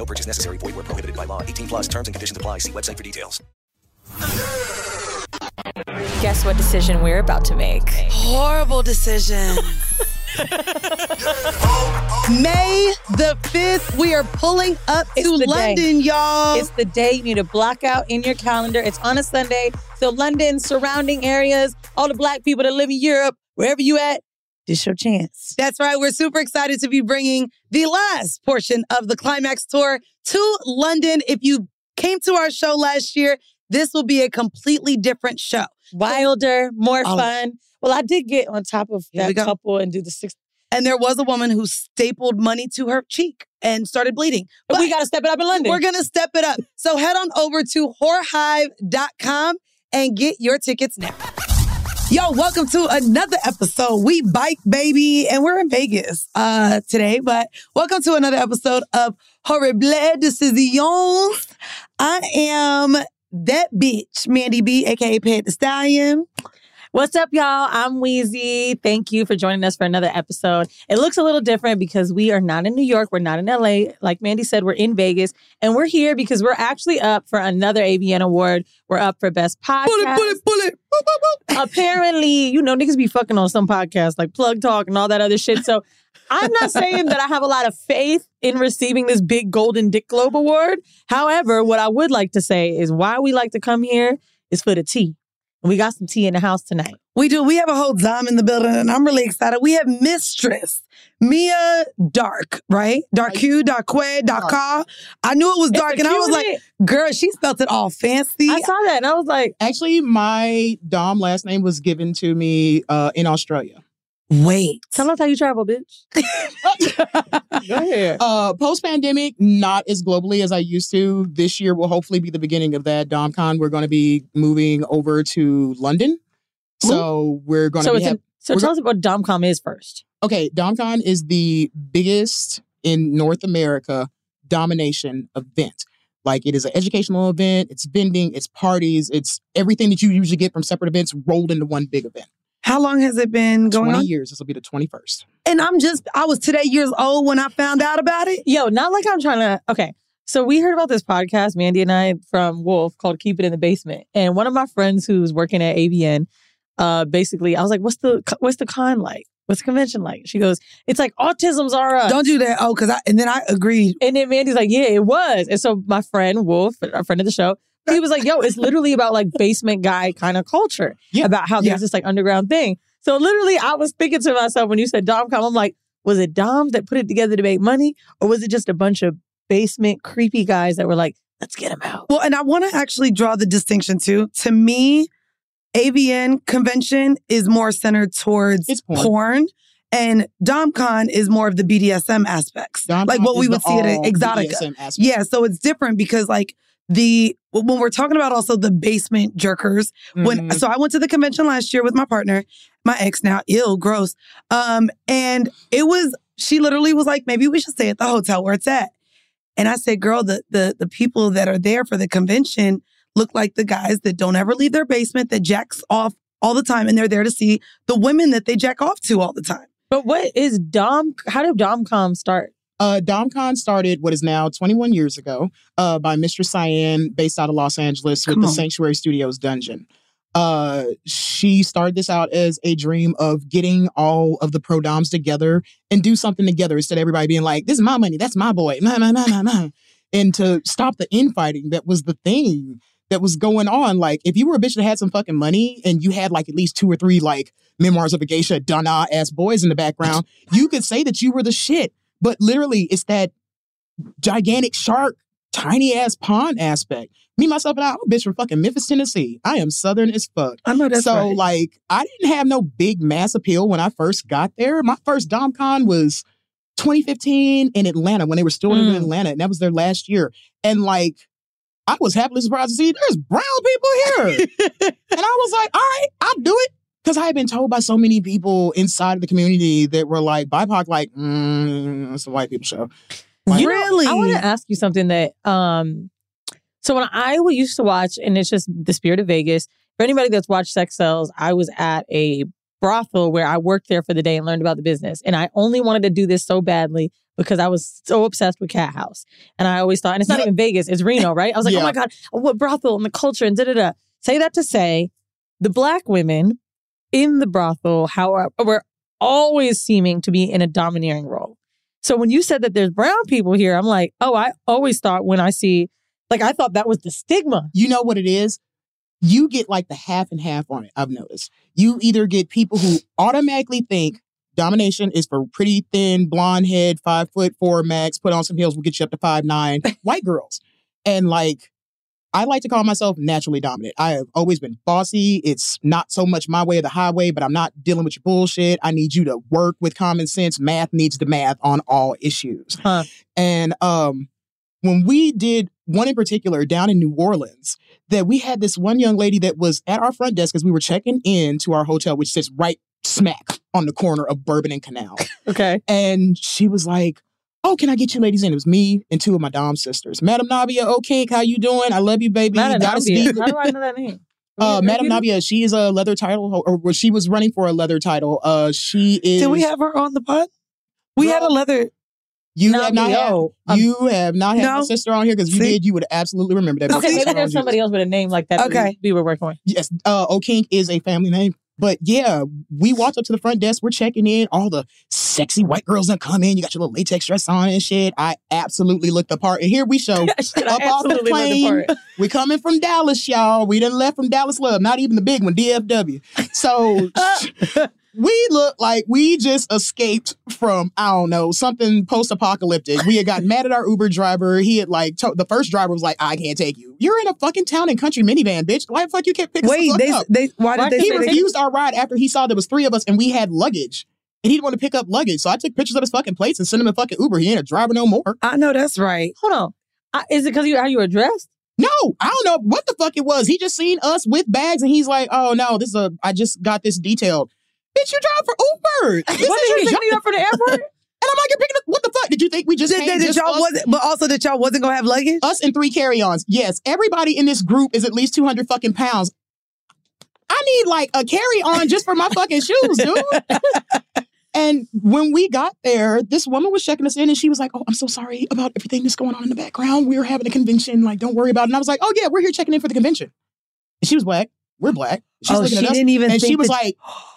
No purchase necessary. Void where prohibited by law. 18 plus terms and conditions apply. See website for details. Guess what decision we're about to make? Horrible decision. May the 5th, we are pulling up it's to London, day. y'all. It's the day you need to block out in your calendar. It's on a Sunday. So, London, surrounding areas, all the black people that live in Europe, wherever you at, this your chance. That's right. We're super excited to be bringing the last portion of the Climax Tour to London. If you came to our show last year, this will be a completely different show. Wilder, more oh. fun. Well, I did get on top of that couple and do the six. And there was a woman who stapled money to her cheek and started bleeding. But we got to step it up in London. We're going to step it up. So head on over to whorehive.com and get your tickets now. Yo, welcome to another episode. We bike, baby, and we're in Vegas uh, today. But welcome to another episode of Whoreible Decisions. I am that bitch, Mandii B, aka Pat the Stallion. What's up, y'all? I'm Weezy. Thank you for joining us for another episode. It looks a little different because we are not in New York. We're not in LA. Like Mandii said, we're in Vegas. And we're here because we're actually up for another AVN award. We're up for Best Podcast. Pull it, pull it, pull it. Apparently, you know, niggas be fucking on some podcasts like Plug Talk and all that other shit. So I'm not saying that I have a lot of faith in receiving this big Golden Dick Globe Award. However, what I would like to say is why we like to come here is for the tea. We got some tea in the house tonight. We do. We have a whole dom in the building, and I'm really excited. We have Mistress Mia Darque, right? Darku, Darkwe, Darka. I knew it was dark, and I was like, girl, she spelled it all fancy. I saw that, and I was like, actually, my dom last name was given to me uh, in Australia. Wait. Tell us how you travel, bitch. Go ahead. Uh, Post pandemic, not as globally as I used to. This year will hopefully be the beginning of that. DomCon, we're going to be moving over to London. So we're going to so be. Have, so tell go- us what DomCon is first. Okay, DomCon is the biggest in North America domination event. Like it is an educational event, it's vending, it's parties, it's everything that you usually get from separate events rolled into one big event. How long has it been going 20 on? years. This will be the 21st. And I'm just, I was today years old when I found out about it. Yo, not like I'm trying to, okay. So we heard about this podcast, Mandii and I, from Wolf called Keep It in the Basement. And one of my friends who's working at AVN, uh, basically, I was like, what's the what's the con like? What's the convention like? She goes, it's like autism's are us. Don't do that. Oh, because I and then I agreed. And then Mandii's like, yeah, it was. And so my friend Wolf, a friend of the show, he was like, yo, it's literally about like basement guy kind of culture. yeah. About how there's Yeah. this like underground thing. So literally, I was thinking to myself when you said Domcom, I'm like, was it Doms that put it together to make money, or was it just a bunch of basement creepy guys that were like, let's get him out? Well, and I want to actually draw the distinction too. To me, AVN convention is more centered towards porn. and DomCon is more of the BDSM aspects, like what we would see at Exotica. Yeah, so it's different because like the when we're talking about also the basement jerkers. When Mhm. so I went to the convention last year with my partner, my ex now, ill, gross. Um, and it was she literally was like, maybe we should stay at the hotel where it's at. And I said, girl, the the the people that are there for the convention look like the guys that don't ever leave their basement, that jacks off all the time, and they're there to see the women that they jack off to all the time. But what is Dom? How did Domcom start? Uh, DomCon started what is now 21 years ago uh, by Mistress Cyan, based out of Los Angeles with Come the on. Sanctuary Studios Dungeon. Uh, she started this out as a dream of getting all of the pro doms together and do something together instead of everybody being like, "This is my money, that's my boy," nah, nah, nah, nah, nah. and to stop the infighting that was the thing that was going on. Like, if you were a bitch that had some fucking money and you had like at least two or three like memoirs of a geisha, Donna ass boys in the background, you could say that you were the shit. But literally, it's that gigantic shark, tiny ass pond aspect. Me, myself, and I, I'm a bitch from fucking Memphis, Tennessee. I am southern as fuck. I know that's so right. like I didn't have no big mass appeal when I first got there. My first DomCon was 2015 in Atlanta when they were still in Mm. Atlanta, and that was their last year. And like I was happily surprised to see there's brown people here. and I was like, all right, I'll do it. Because I had been told by so many people inside of the community that were like BIPOC, like, mm, it's a white people show. Like, You know, I want to ask you something that um so when I used to watch and it's just the spirit of Vegas, for anybody that's watched Sex Cells, I was at a brothel where I worked there for the day and learned about the business. And I only wanted to do this so badly because I was so obsessed with Cat House. And I always thought, and it's not even Vegas, it's Reno, right? I was like, oh my God, what brothel and the culture and da da da. Say that to say the black women in the brothel, however, were always seeming to be in a domineering role. So when you said that there's brown people here, I'm like, oh, I always thought when I see, like, I thought that was the stigma. You know what it is? You get like the half and half on it, I've noticed. You either get people who automatically think domination is for pretty thin, blonde head, five foot four max, put on some heels, we'll get you up to five nine, white girls. And like, I like to call myself naturally dominant. I have always been bossy. It's not so much my way or the highway, but I'm not dealing with your bullshit. I need you to work with common sense. Math needs the math on all issues. Huh. And um, when we did one in particular down in New Orleans, that we had this one young lady that was at our front desk as we were checking in to our hotel, which sits right smack on the corner of Bourbon and Canal. Okay. And she was like, Oh, can I get you ladies in? It was me and two of my Dom sisters. Madam Navia, oh Kink, how you doing? I love you, baby. Madam Goddess Navia. Diva. How do I know that name? Uh, Madam Navia, she is a leather title, or or she was running for a leather title. Uh, she is. Did we have her on the pod? We had a leather. You No, have not had, you have not had my sister on here because you See? did. You would absolutely remember that. Okay, maybe there's Jesus. somebody else with a name like that. that Okay. we, we were working with. Yes, uh, O'Kink is a family name. But yeah, we walked up to the front desk. We're checking in. All the sexy white girls that come in. You got your little latex dress on and shit. I absolutely looked the part. And here we show Shit, up off the the plane. part. We coming from Dallas, y'all. We done left from Dallas Love. Not even the big one, DFW. So uh. We look like we just escaped from I don't know something post-apocalyptic. We had got mad at our Uber driver. He had like to- the first driver was like, "I can't take you. You're in a fucking town and country minivan, bitch. Why the fuck you can't pick us up? Wait, the fuck they up?" they why Why did they he say they refused our ride after he saw there was three of us and we had luggage. And he didn't want to pick up luggage. So I took pictures of his fucking plates and sent him a fucking Uber. He ain't a driver no more. I know that's right. Hold on. I, is it because you how you were dressed? No, I don't know what the fuck it was. He just seen us with bags and he's like, oh no, this is a, I just got this detailed. Bitch, you drive for Uber. This What is you pick me up for the airport? And I'm like, you're picking up, what the fuck? Did you think we just Did, did just y'all us, wasn't, but also that y'all wasn't gonna have luggage. us and three carry-ons? Yes, everybody in this group is at least 200 fucking pounds. I need like a carry-on just for my fucking shoes, dude. And when we got there, this woman was checking us in and she was like, Oh, I'm so sorry about everything that's going on in the background. We were having a convention. Like, don't worry about it. And I was like, Oh, yeah, we're here checking in for the convention. And she was black. We're black. She's Oh, looking she at us. didn't even And she was that- like,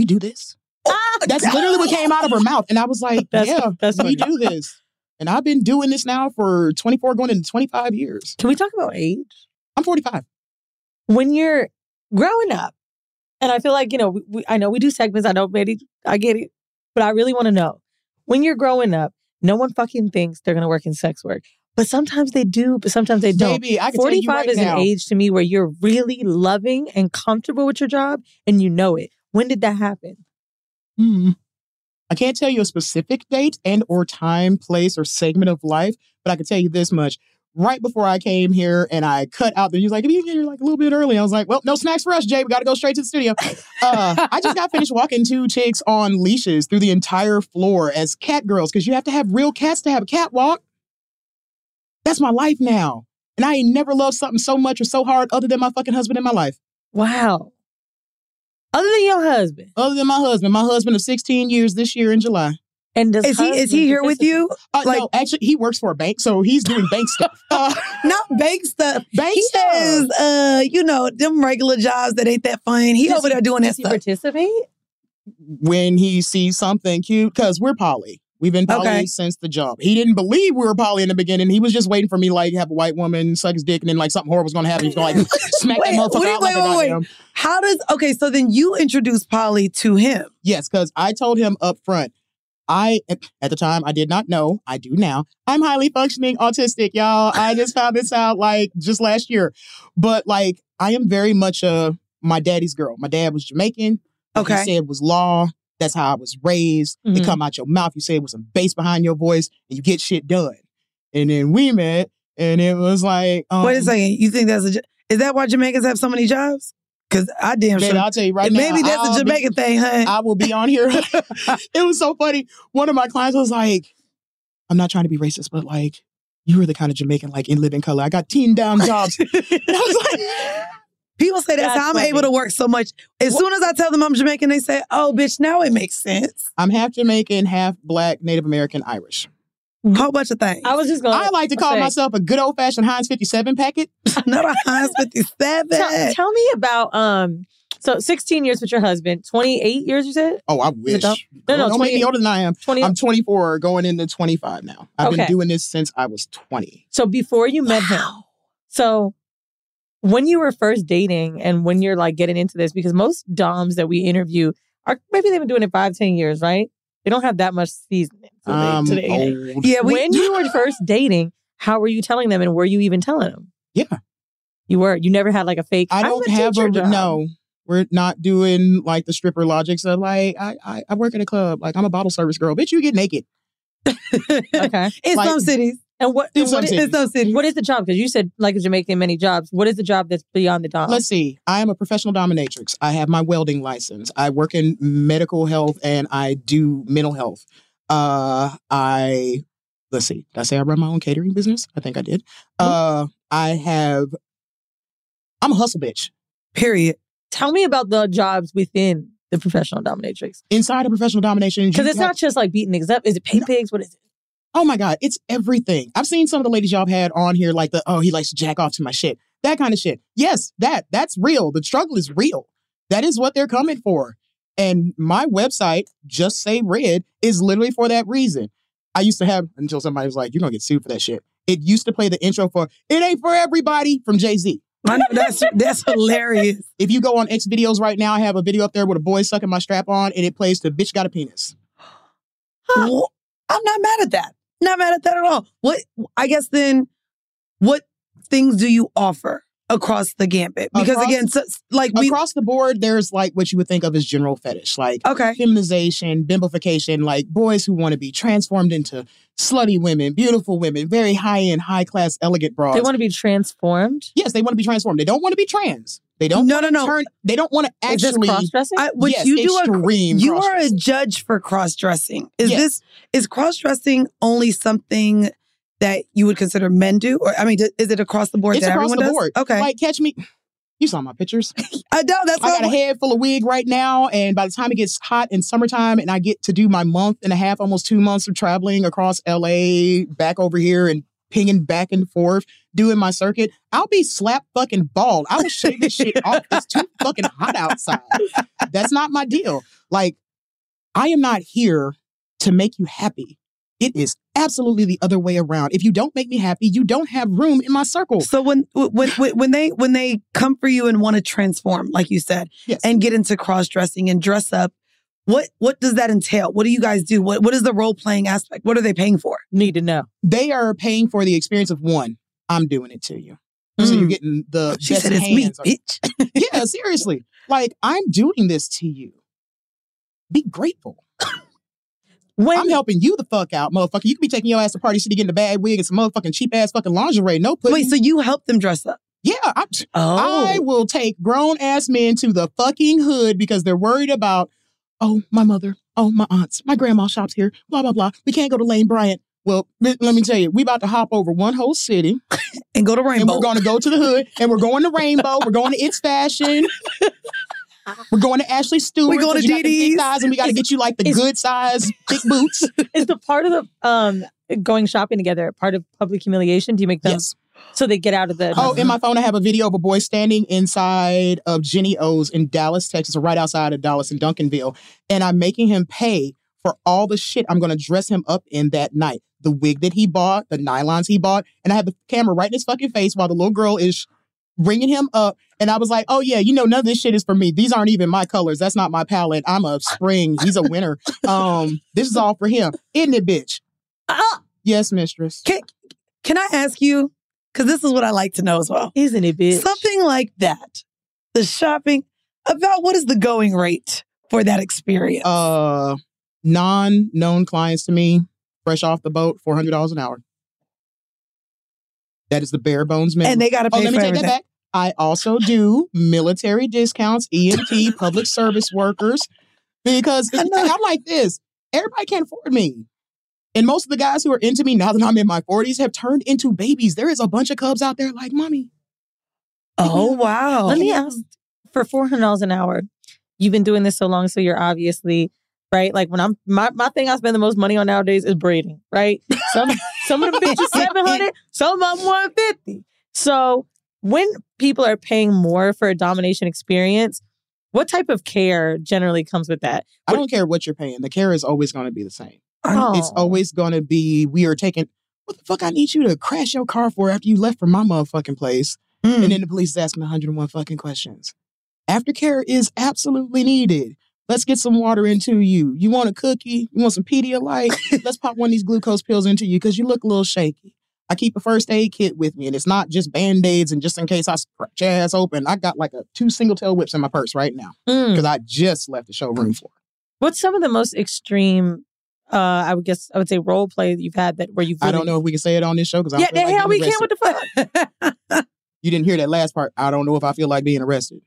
We do this. Oh, that's literally what came out of her mouth. And I was like, That's- Yeah, that's we funny. do this. And I've been doing this now for 24, going into 25 years. Can we talk about age? I'm 45. When you're growing up, and I feel like, you know, we, we, I know we do segments. I know, maybe I get it. But I really want to know when you're growing up, no one fucking thinks they're going to work in sex work. But sometimes they do, but sometimes they don't. Baby, I can tell you 45 right is now. an age to me where you're really loving and comfortable with your job and you know it. When did that happen? Hmm. I can't tell you a specific date and or time, place, or segment of life, but I can tell you this much. Right before I came here and I cut out there, he was like, if you get here like a little bit early, I was like, well, no snacks for us, Jay. We got to go straight to the studio. Uh, I just got finished walking two chicks on leashes through the entire floor as cat girls because you have to have real cats to have a catwalk. That's my life now. And I ain't never loved something so much or so hard other than my fucking husband in my life. Wow. Other than your husband. Other than my husband, my husband of 16 years this year in July. And does Is he is he here with you? Uh, Like- no, actually, he works for a bank, so he's doing bank stuff. Uh, Not bank stuff. bank He stuff. has, uh, you know, them regular jobs that ain't that fun. He Does over there doing that Does he stuff. participate? when he sees something cute, because we're poly. We've been poly Okay. since the jump. He didn't believe we were poly in the beginning. He was just waiting for me, like, have a white woman suck his dick, and then like something horrible was gonna happen. He's gonna like smack Wait, that motherfucker wait, out like wait, a wait, wait. How does okay? So then you introduced Polly to him. Yes, because I told him up front. I at the time I did not know. I do now. I'm highly functioning autistic, y'all. I just found this out like just last year. But like I am very much a my daddy's girl. My dad was Jamaican. Okay. He said was law. That's how I was raised. It Mhm. come out your mouth. You say it with some bass behind your voice, and you get shit done. And then we met, and it was like, um, Wait a second. You think that's a? Is that why Jamaicans have so many jobs? Because I damn Baby, sure. I'll tell you right now. Maybe that's I'll a be- Jamaican thing, huh? I will be on here. it was so funny. One of my clients was like, I'm not trying to be racist, but like, you were the kind of Jamaican, like in living color. I got teen down jobs. and I was like, People say that's, That's how I'm funny. able to work so much. As soon as I tell them I'm Jamaican, they say, "Oh, bitch, now it makes sense." I'm half Jamaican, half black, Native American, Irish. Whole bunch of things. I was just going I like to call say, myself a good old fashioned Heinz 57 packet. Not a Heinz 57. Tell, tell me about um. So 16 years with your husband, 28 years you said? Oh, I wish. dumb? No, no, Girl, don't make 20 me older than I am. 20 I'm 24, going into 25 now. I've been doing this since I was 20. So before you met him, so when you were first dating and when you're like getting into this, because most doms that we interview are maybe they've been doing it five, ten years, right? They don't have that much seasoning. to the- I'm to old. yeah, we. when you were first dating, how were you telling them, and were you even telling them? Yeah. You were. You never had like a fake. I "I'm don't a have a job." no. We're not doing like the stripper logics of like I, I I work at a club like I'm a bottle service girl. Bitch, you get naked. Okay. in like- some cities, And what? And what is- some cities. what is the job? Because you said like a Jamaican many jobs. What is the job that's beyond the dom? Let's see. I am a professional dominatrix. I have my welding license. I work in medical health and I do mental health. Uh, I let's see. Did I say I run my own catering business? I think I did. Uh, I have. I'm a hustle bitch. Period. Tell me about the jobs within the professional dominatrix. Inside of professional domination, Because it's have- not just like beating niggas up. Is it pay pigs? What is it? Oh my God, it's everything. I've seen some of the ladies y'all have had on here, like the, oh, he likes to jack off to my shit. That kind of shit. Yes, that, that's real. The struggle is real. That is what they're coming for. And my website, Just Say Red, is literally for that reason. I used to have, until somebody was like, you're going to get sued for that shit. It used to play the intro for, it ain't for everybody from Jay Z. I know that's that's hilarious. If you go on X videos right now, I have a video up there with a boy sucking my strap on and it plays to Bitch Got a Penis. Well, I'm not mad at that. Not mad at that at all. What I guess then, what things do you offer across the gambit? Because Across- again, so, like we Across the board, there's like what you would think of as general fetish, like okay. feminization, bimbofication, like boys who want to be transformed into slutty women, beautiful women, very high end, high class, elegant broads. They want to be transformed. yes, they want to be transformed. They don't want to be trans. They don't No, wanna no, no. turn. They don't want to Is this actually. cross dressing? I, what yes, you do a, extreme you are a judge for cross dressing. Is Yes. this is cross dressing only something that you would consider men do, or I mean, is it across the board It's that across everyone the does? board. Okay, Like catch me. You saw my pictures. I know that's I got a what- head full of wig right now, and by the time it gets hot in summertime, and I get to do my month and a half, almost two months of traveling across LA, back over here, and pinging back and forth, doing my circuit, I'll be slap fucking bald. I will shave this shit off. It's too fucking hot outside. That's not my deal. Like, I am not here to make you happy. It is absolutely the other way around. If you don't make me happy, you don't have room in my circle. So when when when when they when they come for you and want to transform, like you said, and get into cross dressing and dress up, what what does that entail? What do you guys do? What what is the role playing aspect? What are they paying for? Need to know. They are paying for the experience of one. I'm doing it to you. So you're mm. getting the She best said it's me, hands on- yeah, seriously. Like I'm doing this to you. Be grateful. I'm helping you the fuck out, motherfucker. You could be taking your ass to Party City, getting a bad wig and some motherfucking cheap ass fucking lingerie. No pudding. Wait, so you help them dress up? Yeah, I, Oh. I will take grown ass men to the fucking hood because they're worried about, oh, my mother, oh, my aunts, my grandma shops here, blah, blah, blah. We can't go to Lane Bryant. Well, let me tell you, we about to hop over one whole city and go to Rainbow. And we're going to go to the hood and we're going to Rainbow. We're going to It's Fashion. We're going to Ashley Stewart. We going to DD's. big and we got to get you like the Is- good size, thick boots. Is the part of the um going shopping together part of public humiliation? Do you make them Yes. So they get out of the Oh, in my phone, I have a video of a boy standing inside of Jenny O's in Dallas, Texas, or right outside of Dallas in Duncanville. And I'm making him pay for all the shit I'm going to dress him up in that night. The wig that he bought, the nylons he bought. And I have the camera right in his fucking face while the little girl is ringing him up. And I was like, oh, yeah, you know, none of this shit is for me. These aren't even my colors. That's not my palette. I'm a spring. He's a winter. Um, This is all for him. Isn't it, bitch? Yes, mistress. Can, can I ask you? Because this is what I like to know as well. Isn't it, bitch? Something like that. The shopping, about what is the going rate for that experience? Uh, non-known clients to me, fresh off the boat, four hundred dollars an hour. That is the bare bones minimum. And they gotta Oh, pay let me for take everything. that back. I also do military discounts, EMT, public service workers, because I'm like this. Everybody can't afford me. And most of the guys who are into me now that I'm in my 40s have turned into babies. There is a bunch of cubs out there like, mommy. Oh, wow. Let me ask for four hundred dollars an hour. You've been doing this so long, so you're obviously right. Like when I'm my, my thing I spend the most money on nowadays is braiding. Right. Some some of the bitches seven hundred, some of them one fifty. So when people are paying more for a domination experience, what type of care generally comes with that? I don't care what you're paying. The care is always going to be the same. Oh. It's always going to be, we are taking, what the fuck I need you to crash your car for after you left from my motherfucking place? Hmm. And then the police is asking 101 fucking questions. Aftercare is absolutely needed. Let's get some water into you. You want a cookie? You want some Pedialyte? Let's pop one of these glucose pills into you because you look a little shaky. I keep a first aid kit with me, and it's not just band aids and just in case I scratch ass open. I got like a two single tail whips in my purse right now Mm. because I just left the showroom for. What's some of the most extreme? Uh, I would guess I would say role play that you've had that where you've. I don't know if we can say it on this show because I Yeah, don't the like hell being we can. arrested. What the fuck? You didn't hear that last part. I don't know if I feel like being arrested.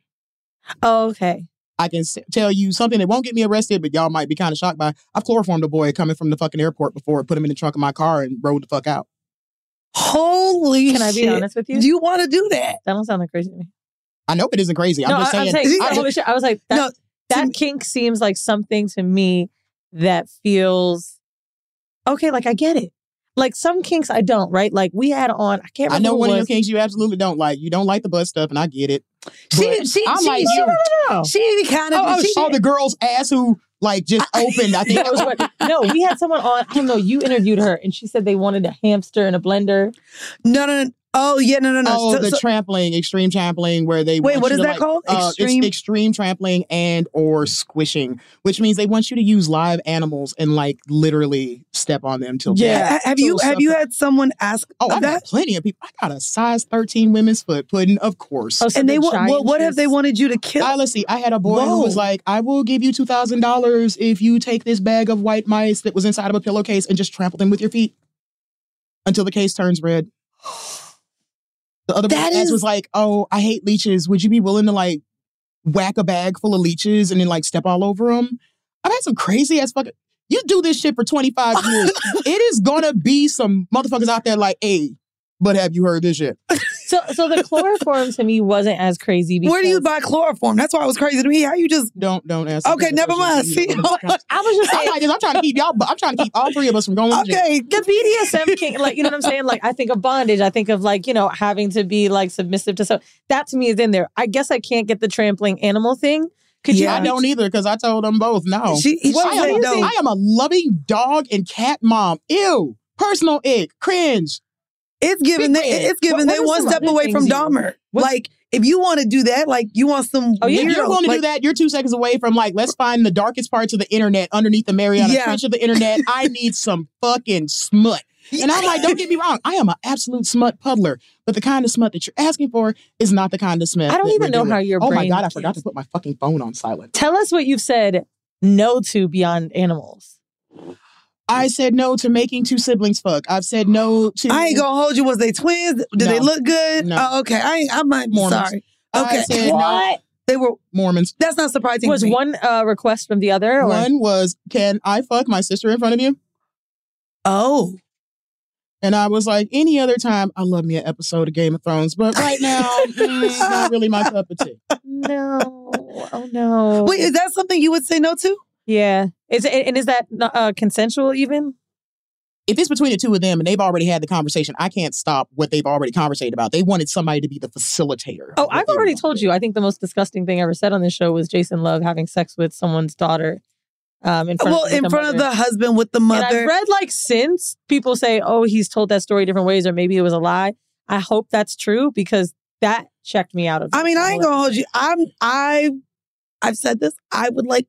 Oh, okay. I can s- tell you something that won't get me arrested, but y'all might be kind of shocked by. I've chloroformed a boy coming from the fucking airport before, put him in the trunk of my car, and rode the fuck out. Holy Can I be shit. honest with you? Do you want to do that? That don't sound like crazy to me. I know it isn't crazy. I'm just I, saying. am saying I- I was like, that, that kink seems like something to me that feels okay. Like I get it. Like some kinks I don't. Right? Like we had on. I can't. I know one it of your kinks you absolutely don't like. You don't like the butt stuff, and I get it. She, But she, I'm she, like she, you. she kind of. Oh, oh, she, oh, the girl's ass who like just opened. I think That was what, no, we had someone on. I don't know. You interviewed her, and she said they wanted a hamster and a blender. no, no, no. Oh, yeah, no, no, no. Oh, So- the so- trampling, extreme trampling, where they Wait, want what you is to, that like, called? uh, it's Extreme? extreme trampling and or squishing, which means they want you to use live animals and like literally step on them till yeah. death. Ha- Have you Till have you had someone ask Oh, I of got plenty of people. I got a size 13 women's foot pudding, of course. Oh, so and they the what, what what have they wanted you to kill? I, let's see. I had a boy who was like, "I will give you two thousand dollars if you take this bag of white mice that was inside of a pillowcase and just trample them with your feet until the case turns red." The other That is- was like, "Oh, I hate leeches. Would you be willing to like whack a bag full of leeches and then like step all over them?" I've had some crazy ass fucking. You do this shit for twenty five years. it is gonna be some motherfuckers out there like, "Hey, But have you heard this yet? So, so the chloroform to me wasn't as crazy. Because Where do you buy chloroform? That's why it was crazy to me. How you just don't don't answer. Okay, never mind. See, I was just I'm, saying. not- I'm trying to keep y'all. I'm trying to keep all three of us from going. okay, the BDSM king, like you know what I'm saying? Like I think of bondage. I think of like you know having to be like submissive to so that to me is in there. I guess I can't get the trampling animal thing. Could you? I don't either because I told them both no. She- she I, am said a. I am a loving dog and cat mom. Ew, personal ick, cringe. It's given. Big They, it's given. What- they what are one step away from Dahmer. What- Like if you want to do that, like you want some. Oh, yeah, if you're going to like, do that, you're two seconds away from like, let's find the darkest parts of the internet underneath the Mariana Yeah. Trench of the internet. I need some fucking smut. And I'm like, don't get me wrong, I am an absolute smut puddler, but the kind of smut that you're asking for is not the kind of smut. I don't even know doing. how your Oh my brain god, I forgot to put my fucking phone on silent. Tell us what you've said no to beyond animals. I said no to making two siblings fuck. I've said no to. I ain't gonna hold you. Was they twins? Did they look good? No. Oh, okay. I I might be Mormons. sorry. I Okay. said no. What? They were. Mormons. That's not surprising. Was to me. one uh, request from the other? Or? One was, can I fuck my sister in front of you? Oh. And I was like, any other time, I love me an episode of Game of Thrones, but right now, mm, it's not really my cup of tea. No. Oh no. Wait, is that something you would say no to? Yeah. Is it, and is that uh, consensual even? If it's between the two of them and they've already had the conversation, I can't stop what they've already conversated about. They wanted somebody to be the facilitator. Oh, I've already told you. I think the most disgusting thing ever said on this show was Jason Luv having sex with someone's daughter. Um, in front Well, of, in front of the husband with the And mother. I've read like since people say, "Oh, he's told that story different ways," or maybe it was a lie. I hope that's true because that checked me out of. I mean, I ain't gonna hold you. I'm. I. I've said this. I would like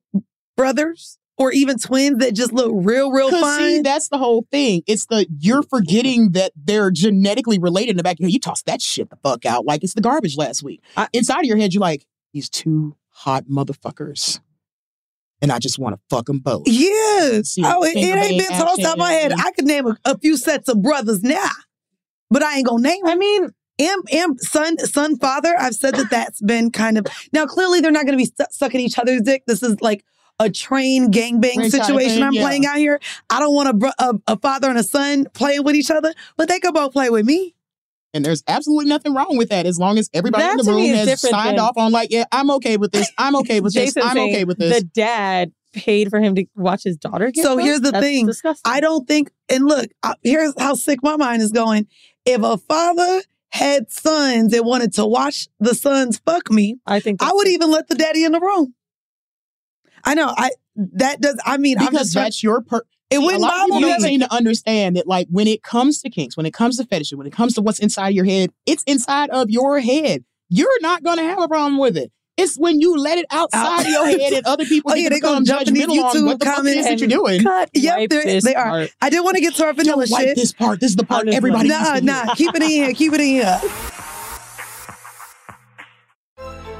brothers or even twins that just look real, real fine. see, that's the whole thing. It's the you're forgetting that they're genetically related in the back of your head. You toss that shit the fuck out like it's the garbage last week. Inside of your head, you're like, these two hot motherfuckers. And I just want to fuck them both. Yes. See, oh, it, it ain't been tossed out my head. I could name a, a few sets of brothers now, but I ain't gonna name. I mean, am am son son father. I've said that that's been kind of now. Clearly, they're not gonna be stu- sucking each other's dick. This is like a train gangbang kind situation I'm yeah. playing out here. I don't want a, bro- a a father and a son playing with each other, but they could both play with me. And there's absolutely nothing wrong with that as long as everybody in the room has signed than- off on like, yeah, I'm okay with this. I'm okay with this. I'm okay with this. The dad paid for him to watch his daughter get. So here's the That's thing. disgusting. I don't think, and look, I- here's how sick my mind is going. If a father had sons and wanted to watch the sons fuck me, I think I would even let the daddy in the room. I know. I that does. I mean, I'm because just trying- that's your per. It See, wouldn't a lot of bother people don't me. seem to understand that, like, when it comes to kinks, when it comes to fetishes, when it comes to what's inside your head, it's inside of your head. You're not going to have a problem with it. It's when you let it outside of your head and other people Oh, get yeah, to they gonna become jump in these judgmental on what the fuck it comments is that you're doing. Cut. Yep, they're- this they are. part. I didn't want to get to our vanilla Don't shit. this part. This is the part Honestly. everybody Nah, needs nah. Keep it in here. Keep it in here.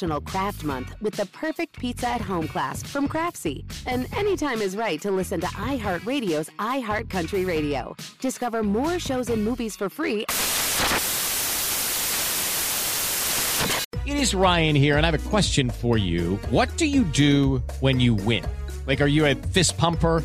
National Craft Month with the perfect pizza at home class from Craftsy. And anytime is right to listen to iHeartRadio's iHeartCountry Radio. Discover more shows and movies for free. It is Ryan here, and I have a question for you. What do you do when you win? Like, are you a fist pumper?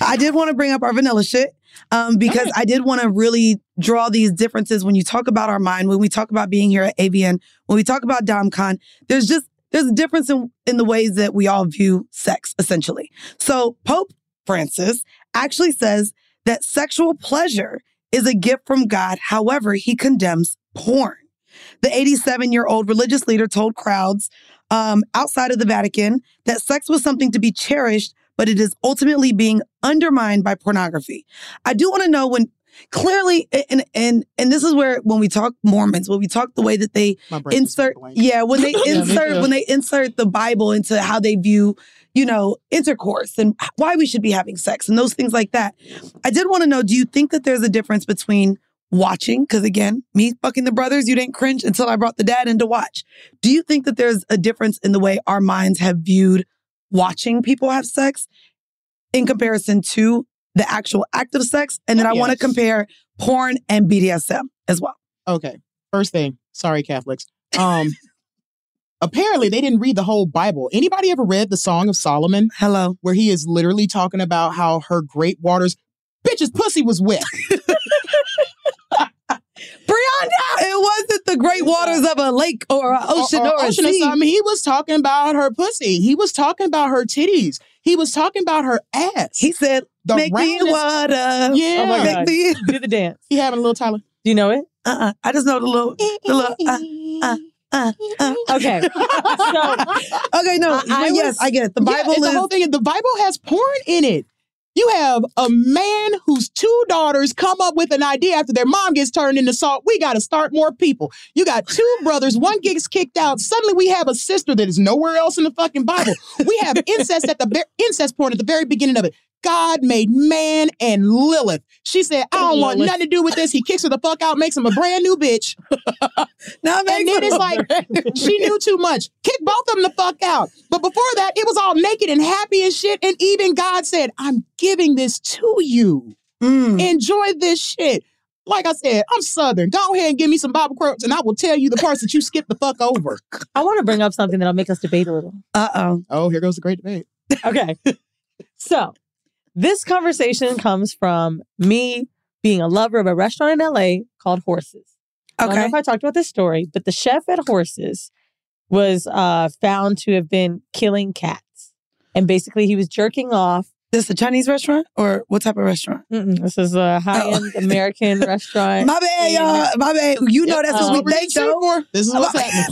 I did want to bring up our vanilla shit um, because I did want to really draw these differences when you talk about our mind, when we talk about being here at AVN, when we talk about DomCon. There's just there's a difference in, in the ways that we all view sex, essentially. So Pope Francis actually says that sexual pleasure is a gift from God. However, he condemns porn. The 87 year old religious leader told crowds um, outside of the Vatican that sex was something to be cherished, but it is ultimately being undermined by pornography. I do want to know when clearly and and and this is where when we talk Mormons, when we talk the way that they insert yeah, when they insert when they insert the Bible into how they view, you know, intercourse and why we should be having sex and those things like that. I did want to know, do you think that there's a difference between watching because again me fucking the brothers you didn't cringe until i brought the dad in to watch do you think that there's a difference in the way our minds have viewed watching people have sex in comparison to the actual act of sex and then i want to compare porn and bdsm as well Okay. First thing, sorry Catholics. Um apparently they didn't read the whole Bible. Anybody ever read the Song of Solomon? Hello. Where he is literally talking about how her great waters bitch's pussy was wet. Brianna, it wasn't the great waters of a lake or an ocean or, a ocean or sea. something. He was talking about her pussy. He was talking about her titties. He was talking about her ass. He said, the "Make me water." Yeah. Oh my Make God. me- Do the dance. He having a little Tyler. Do you know it? Uh-uh. I just know the little, the little. Uh, uh, uh, uh. Okay. So okay, no, I- I yes, was- I get it. The Bible it's is the whole thing. The Bible has porn in it. You have a man whose two daughters come up with an idea after their mom gets turned into salt. We got to start more people. You got two brothers, one gets kicked out. Suddenly we have a sister that is nowhere else in the fucking Bible. We have incest at the ver- incest porn at the very beginning of it. God made man and Lilith. She said, I don't want Lilith. nothing to do with this. He kicks her the fuck out, makes him a brand new bitch. Now and then it's like she knew too much. Kick both of them the fuck out. But before that, it was all naked and happy and shit. And even God said, I'm giving this to you. Mm. Enjoy this shit. Like I said, I'm Southern. Go ahead and give me some Bible quotes, and I will tell you the parts that you skipped the fuck over. I want to bring up something that'll make us debate a little. Uh oh. Oh, here goes the great debate. Okay. so this conversation comes from me being a lover of a restaurant in LA called Horses. I don't know Okay. if I talked about this story, but the chef at Horses was uh, found to have been killing cats. And basically, he was jerking off. This a Chinese restaurant or what type of restaurant? Mm-mm, this is a high end American restaurant. My bad, y'all. My bad. You know Yep, that's um, what we think, though. This is what's happening.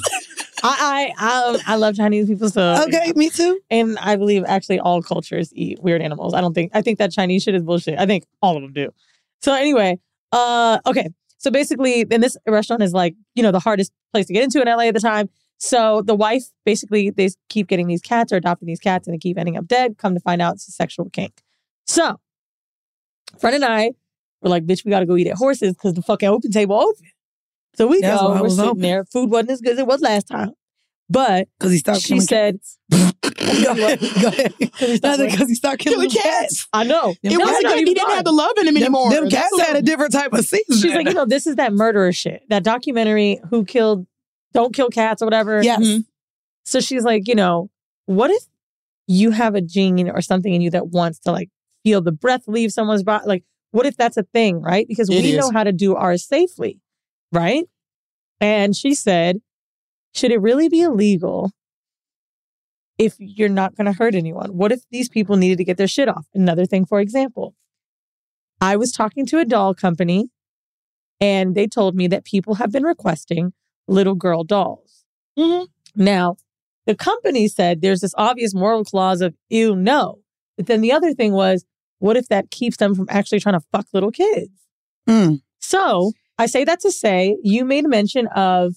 I I um, I love Chinese people so Okay, me too. and I believe actually all cultures eat weird animals. I don't think I think that Chinese shit is bullshit. I think all of them do. So anyway, uh okay. So basically, and this restaurant is like, you know, the hardest place to get into in LA at the time. So the wife basically they keep getting these cats or adopting these cats and they keep ending up dead. Come to find out it's a sexual kink. So friend and I were like, bitch, we gotta go eat at horses because the fucking open table open. So we That's go, we're sitting open. there. Food wasn't as good as it was last time. But Because he stopped she said, Go ahead. Go ahead. Because he started killing, Killing cats. cats. I know. It No, wasn't like he didn't have the love in him Them, anymore. them cats had a different type of season. She's like, you know, this is that murderer shit. That documentary, Who Killed, Don't Kill Cats or whatever. Yes. Mhm. So she's like, you know, what if you have a gene or something in you that wants to like feel the breath leave someone's body? Like, what if that's a thing, right? Because It we is. know how to do ours safely, right? And she said, should it really be illegal if you're not going to hurt anyone? What if these people needed to get their shit off? Another thing, for example, I was talking to a doll company and they told me that people have been requesting little girl dolls. Now, the company said there's this obvious moral clause of ew, no. But then the other thing was, what if that keeps them from actually trying to fuck little kids? Mm. So I say that to say you made mention of,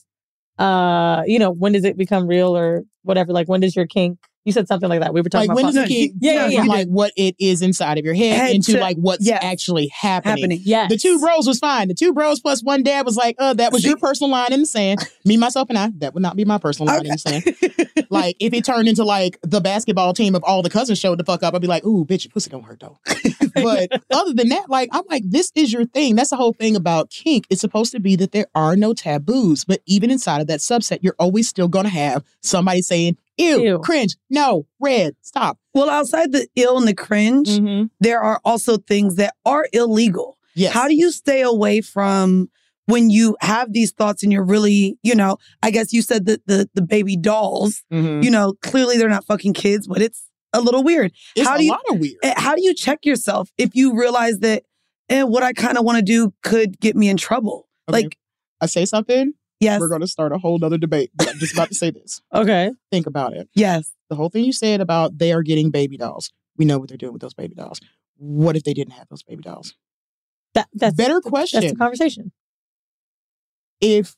uh, you know, when does it become real or whatever? Like when does your kink? You said something like that. We were talking Like about when does fuck- the kid Yeah, yeah, yeah. from like what it is inside of your head, Head into to- like what's yes. actually happening. Happening. Yes. The two bros was fine. The two bros plus one dad was like, uh, that was your personal line in the sand. Me, myself, and I, that would not be my personal line in the sand. like if it turned into like the basketball team of all the cousins showed the fuck up, I'd be like, ooh, bitch, your pussy don't hurt though. but other than that, like I'm like, this is your thing. That's the whole thing about kink. It's supposed to be that there are no taboos, but even inside of that subset, you're always still gonna have somebody saying, ew, Ew. cringe, no, red, stop. Well, outside the ill and the cringe, Mm-hmm. there are also things that are illegal. Yes. How do you stay away from when you have these thoughts and you're really, you know, I guess you said that the the baby dolls, Mhm. you know, clearly they're not fucking kids, but it's a little weird. It's how a do you, lot of weird. eh, How do you check yourself if you realize that eh, what I kind of want to do could get me in trouble? Okay. Like, I say something, yes, we're gonna start a whole nother debate. But I'm just about to say this. Okay. Think about it. yes. The whole thing you said about they are getting baby dolls. We know what they're doing with those baby dolls. What if they didn't have those baby dolls? That, that's Better question. That's the conversation. if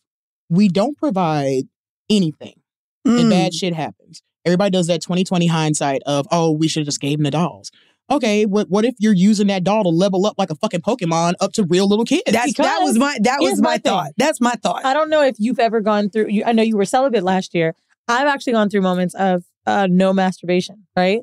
we don't provide anything and Mm. bad shit happens, everybody does that 2020 hindsight of, oh, we should have just gave them the dolls. Okay, what what if you're using that doll to level up like a fucking Pokemon up to real little kids? That's that was my that was my, my thought. That's my thought. I don't know if you've ever gone through. You, I know you were celibate last year. I've actually gone through moments of uh, no masturbation. Right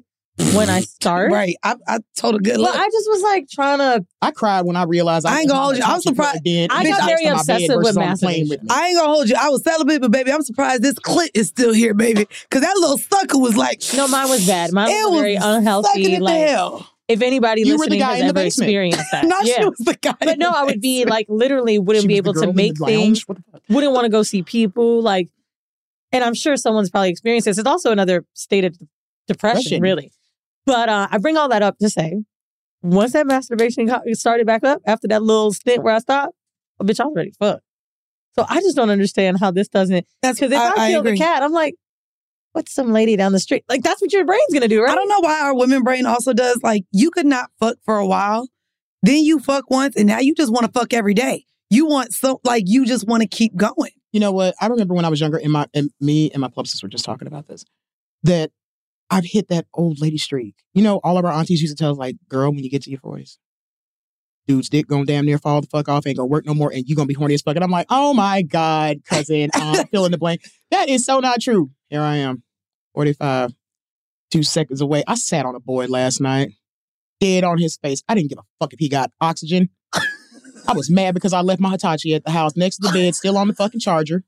when I start. Right. I, I told a good look. I just was like trying to. I cried when I realized I, I ain't gonna hold you. I'm surprised. I I got very obsessive with masturbation. I ain't gonna hold you. I was celibate, but baby, I'm surprised this clit is still here, baby. Cause that little sucker was like, No, mine was bad. Mine was, was very unhealthy. Like, hell. if anybody You listening guy has in the ever experienced that, not yeah. she was the guy. But no, I would be like literally wouldn't She be able to make things. What the fuck? Wouldn't want to go see people. Like, and I'm sure someone's probably experienced this. It's also another state of Depression. really. But uh, I bring all that up to say, once that masturbation started back up after that little stint where I stopped, oh, bitch, I was ready to fuck. So I just don't understand how this doesn't. That's Because if I, I, I kill agree. the cat, I'm like, what's some lady down the street? Like that's what your brain's gonna do, right? I don't know why our women brain also does. Like, you could not fuck for a while, then you fuck once, and now you just want to fuck every day. You want so like you just want to keep going. You know what? I remember when I was younger, and my and me and my plebsis were just talking about this. That I've hit that old lady streak. You know, all of our aunties used to tell us, like, girl, when you get to your forties, dude's dick gonna damn near fall the fuck off, ain't gonna work no more, and you gonna be horny as fuck. And I'm like, oh my god, cousin, I'm fill in the blank. That is so not true. Here I am, 45, two seconds away. I sat on a boy last night, dead on his face. I didn't give a fuck if he got oxygen. I was mad because I left my Hitachi at the house next to the bed, still on the fucking charger.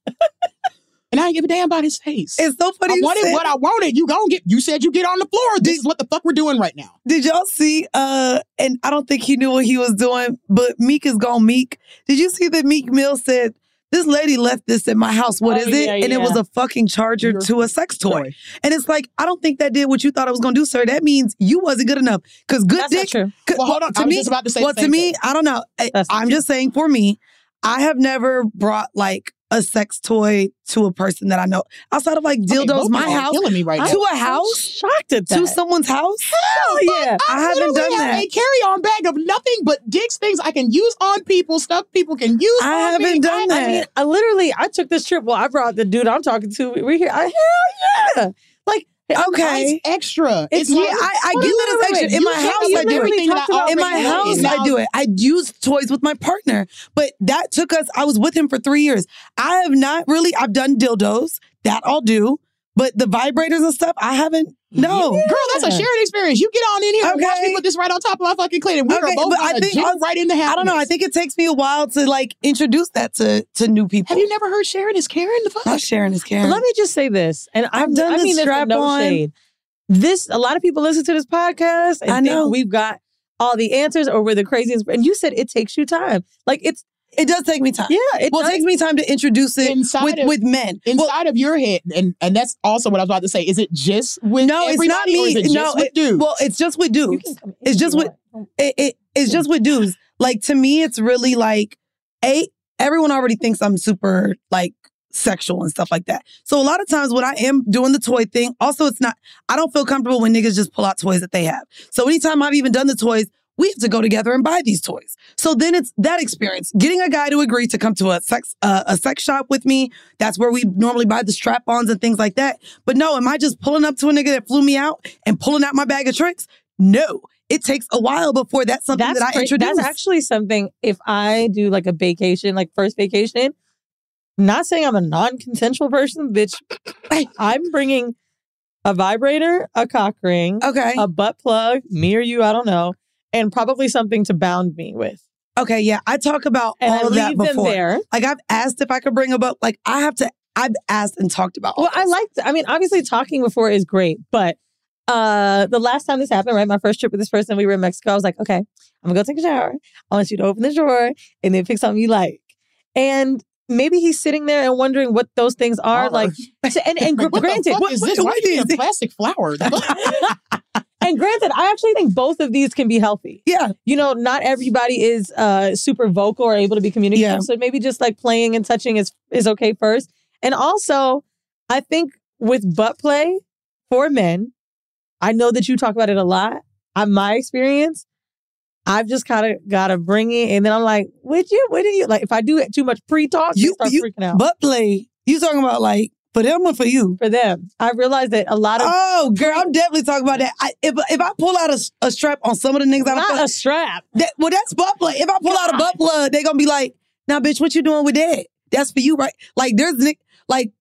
And I didn't give a damn about his face. It's so funny. I wanted said- what I wanted. You gonna get you said you get on the floor. This is what the fuck we're doing right now. Did y'all see? Uh, and I don't think he knew what he was doing, but Meek is gone Meek. Did you see that Meek Mill said, This lady left this at my house. What Oh, is it? yeah, and it was a fucking charger Your to a sex toy. toy. And it's like, I don't think that did what you thought it was gonna do, sir. That means you wasn't good enough. Cause good That's dick. true. Well, hold on. To I was me, just about to say well, to same me. I don't know. I, That's I'm just saying for me, I have never brought like a sex toy to a person that I know outside of like dildos, both my of y'all are house, killing me right now. to a house, shocked at that. to someone's house. Hell yeah. I haven't literally done have that. A carry-on bag of nothing but dicks, things I can use on people, stuff people can use. I haven't me. done I that. mean, I literally, I took this trip. Well, I brought the dude I'm talking to. We're here. I, hell yeah. Okay. It's extra. It's- Yeah, like- I, I get that it's extra. In You my house, I do it. In my house. I do it. I use toys with my partner, but that took us. I was with him for three years. I have not really. I've done dildos. That I'll do. But the vibrators and stuff, I haven't. No, Girl, that's a shared experience. You get on in here and watch me put this right on top of my fucking clit. And we Okay, are both but gonna I think jump also- right into happiness. I don't know. I think it takes me a while to like introduce that to to new people. Have you never heard Sharon is Karen? The fuck? Not sharing is But caring. let me just say this, and I've I've done I mean this strap no on. shade. This a lot of people listen to this podcast and I think know. we've got all the answers or we're the craziest. And you said it takes you time. Like it's It does take me time. yeah, it well, it does. takes me time to introduce it Inside with of- with men. Well, Inside of your head, and and that's also what I was about to say. Is it just with no, it's not me. it just no, with it- dudes? well, it's just with dudes. can come in It's just with it, it. It's just with dudes. Like to me, it's really like a. Everyone already thinks I'm super like sexual and stuff like that. So a lot of times when I am doing the toy thing, also it's not. I don't feel comfortable when niggas just pull out toys that they have. So anytime I've even done the toys. We have to go together and buy these toys. So then it's that experience. Getting a guy to agree to come to a sex uh, a sex shop with me. That's where we normally buy the strap-ons and things like that. But no, am I just pulling up to a nigga that flew me out and pulling out my bag of tricks? No. It takes a while before that's something That's that I introduce. That's actually something. If I do like a vacation, like first vacation, not saying I'm a non-consensual person, bitch. I'm bringing a vibrator, a cock ring, okay. a butt plug, me or you, I don't know, and probably something to bound me with. okay, yeah. I talk about And all I of that leave them before. there. Like I've asked if I could bring a book. Like I have to. I've asked and talked about. all Well, I this. like. I mean, obviously, talking before is great, but uh, the last time this happened, right, my first trip with this person, we were in Mexico. I was like, okay, I'm gonna go take a shower. I want you to open the drawer and then pick something you like. And maybe he's sitting there and wondering what those things are. Are. Like, so- and and gr- what granted, the fuck is this? Why are you eating a plastic flower? And granted, I actually think both of these can be healthy. Yeah. You know, not everybody is uh super vocal or able to be communicative. Yeah. So maybe just like playing and touching is is okay first. And also, I think with butt play for men, I know that you talk about it a lot. On my experience, I've just kind of got to bring it, and then I'm like, "Would you? What do you like?" If I do it too much pre-talk, you You, start you freaking out. butt play. You talking about like for them or for you? for them, I realized that a lot of Oh, girl, I'm definitely talking about that. I, if if I pull out a, a strap on some of the niggas, I not a strap. that, well, that's butt plug. If I pull out a butt plug, they gonna be like, "Now, bitch, what you doing with that? That's for you, right?" Like, there's like,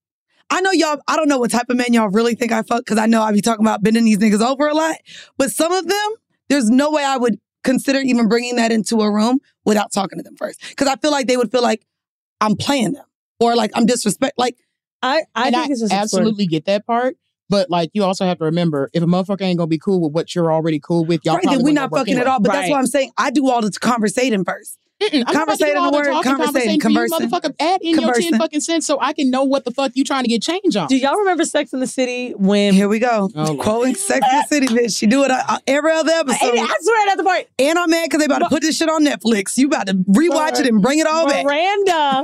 I know y'all. I don't know what type of man y'all really think I fuck because I know I be talking about bending these niggas over a lot. But some of them, there's no way I would consider even bringing that into a room without talking to them first because I feel like they would feel like I'm playing them or like I'm disrespect. Like, I I and think I it's just absolutely get that part. But like, you also have to remember, if a motherfucker ain't gonna be cool with what you're already cool with, y'all right, probably then we're wouldn't not fucking at all. But that's Right. why I'm saying I do all the conversating first. Mm-mm, I'm about to do Conversating all the the word, talking, conversating, conversating for you, conversing. motherfucker. Add in your ten fucking cents so I can know what the fuck you trying to get change on. Do y'all remember Sex in the City when Here we go. Oh, Quoting Sex and the City, bitch. She do it uh, every other episode. I swear at the point. And I'm mad because they about to put this shit on Netflix. You about to rewatch it and bring it all back. Miranda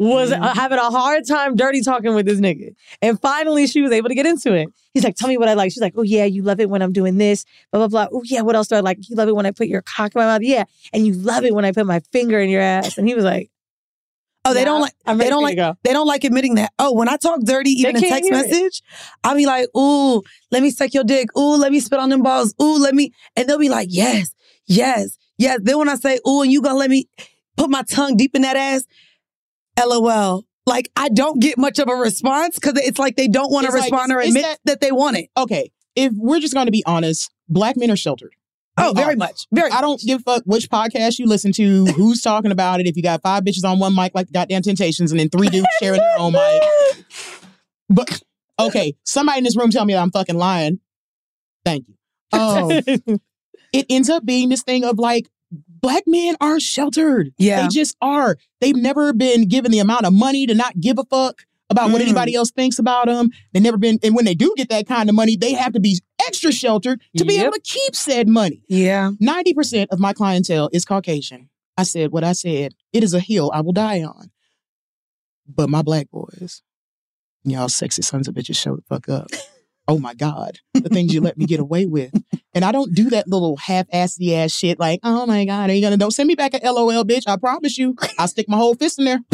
was uh, having a hard time dirty talking with this nigga. And finally she was able to get into it. He's like, tell me what I like. She's like, oh yeah, you love it when I'm doing this, blah, blah, blah. Oh yeah, what else do I like? You love it when I put your cock in my mouth. Yeah. And you love it when I put my finger in your ass. And he was like, Oh, they Nah, don't like. I'm they don't like. They don't like admitting that. Oh, when I talk dirty, even in text message, I'll be like, "Ooh, let me suck your dick. Ooh, let me spit on them balls. Ooh, let me," and they'll be like, "Yes, yes, yes." Then when I say, "Ooh," and you gonna let me put my tongue deep in that ass, lol. Like I don't get much of a response because it's like they don't want to It's like, respond or admit it's that, they want it. Okay, if we're just gonna be honest, black men are sheltered. Oh, very much. Very. I don't give a fuck which podcast you listen to, who's talking about it. If you got five bitches on one mic like goddamn Temptations, and then three dudes sharing their own mic. But okay, somebody in this room tell me that I'm fucking lying. Thank you. Um, it ends up being this thing of like black men are sheltered. Yeah. They just are. They've never been given the amount of money to not give a fuck about what Mm. anybody else thinks about them. They never been, and when they do get that kind of money, they have to be extra sheltered to be able to keep said money. Yeah. 90% of my clientele is Caucasian. I said what I said. It is a hill I will die on. But my black boys, y'all sexy sons of bitches, show the fuck up. Oh my God. The things you let me get away with. And I don't do that little half-assy ass shit like, oh my God, are you gonna don't send me back a LOL, bitch. I promise you. I'll stick my whole fist in there.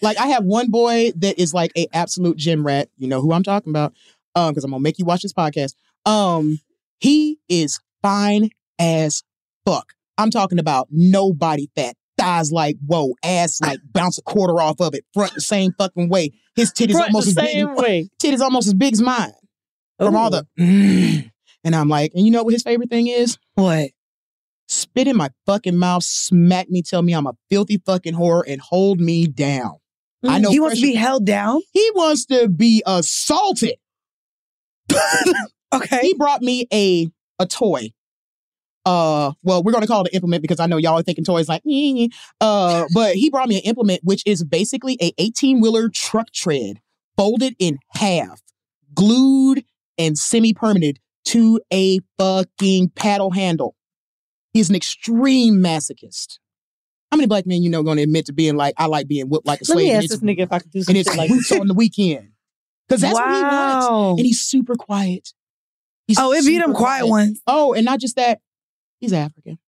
like I have one boy that is like a absolute gym rat. You know who I'm talking about. Um, because I'm gonna make you watch this podcast. Um, he is fine as fuck. I'm talking about no body fat thighs like whoa, ass like bounce a quarter off of it, front the same fucking way. His titties Front almost as big. way. Titties almost as big as mine. From all the "Mm." and I'm like, and you know what his favorite thing is? What? Spit in my fucking mouth, smack me, tell me I'm a filthy fucking whore, and hold me down. I know He wants to be held down. He wants to be assaulted. okay. He brought me a a toy. Uh, well, we're gonna call it an implement because I know y'all are thinking toys like, uh, but he brought me an implement which is basically a 18 wheeler truck tread folded in half, glued and semi permanent to a fucking paddle handle. He's an extreme masochist. How many black men you know going to admit to being like, I like being whipped like a Let slave? me and ask this nigga if I could do some shit like roots on the weekend. Because that's what he Wow. wants. And he's super quiet. He's Oh, it be them super quiet ones. Oh, and not just that, he's African.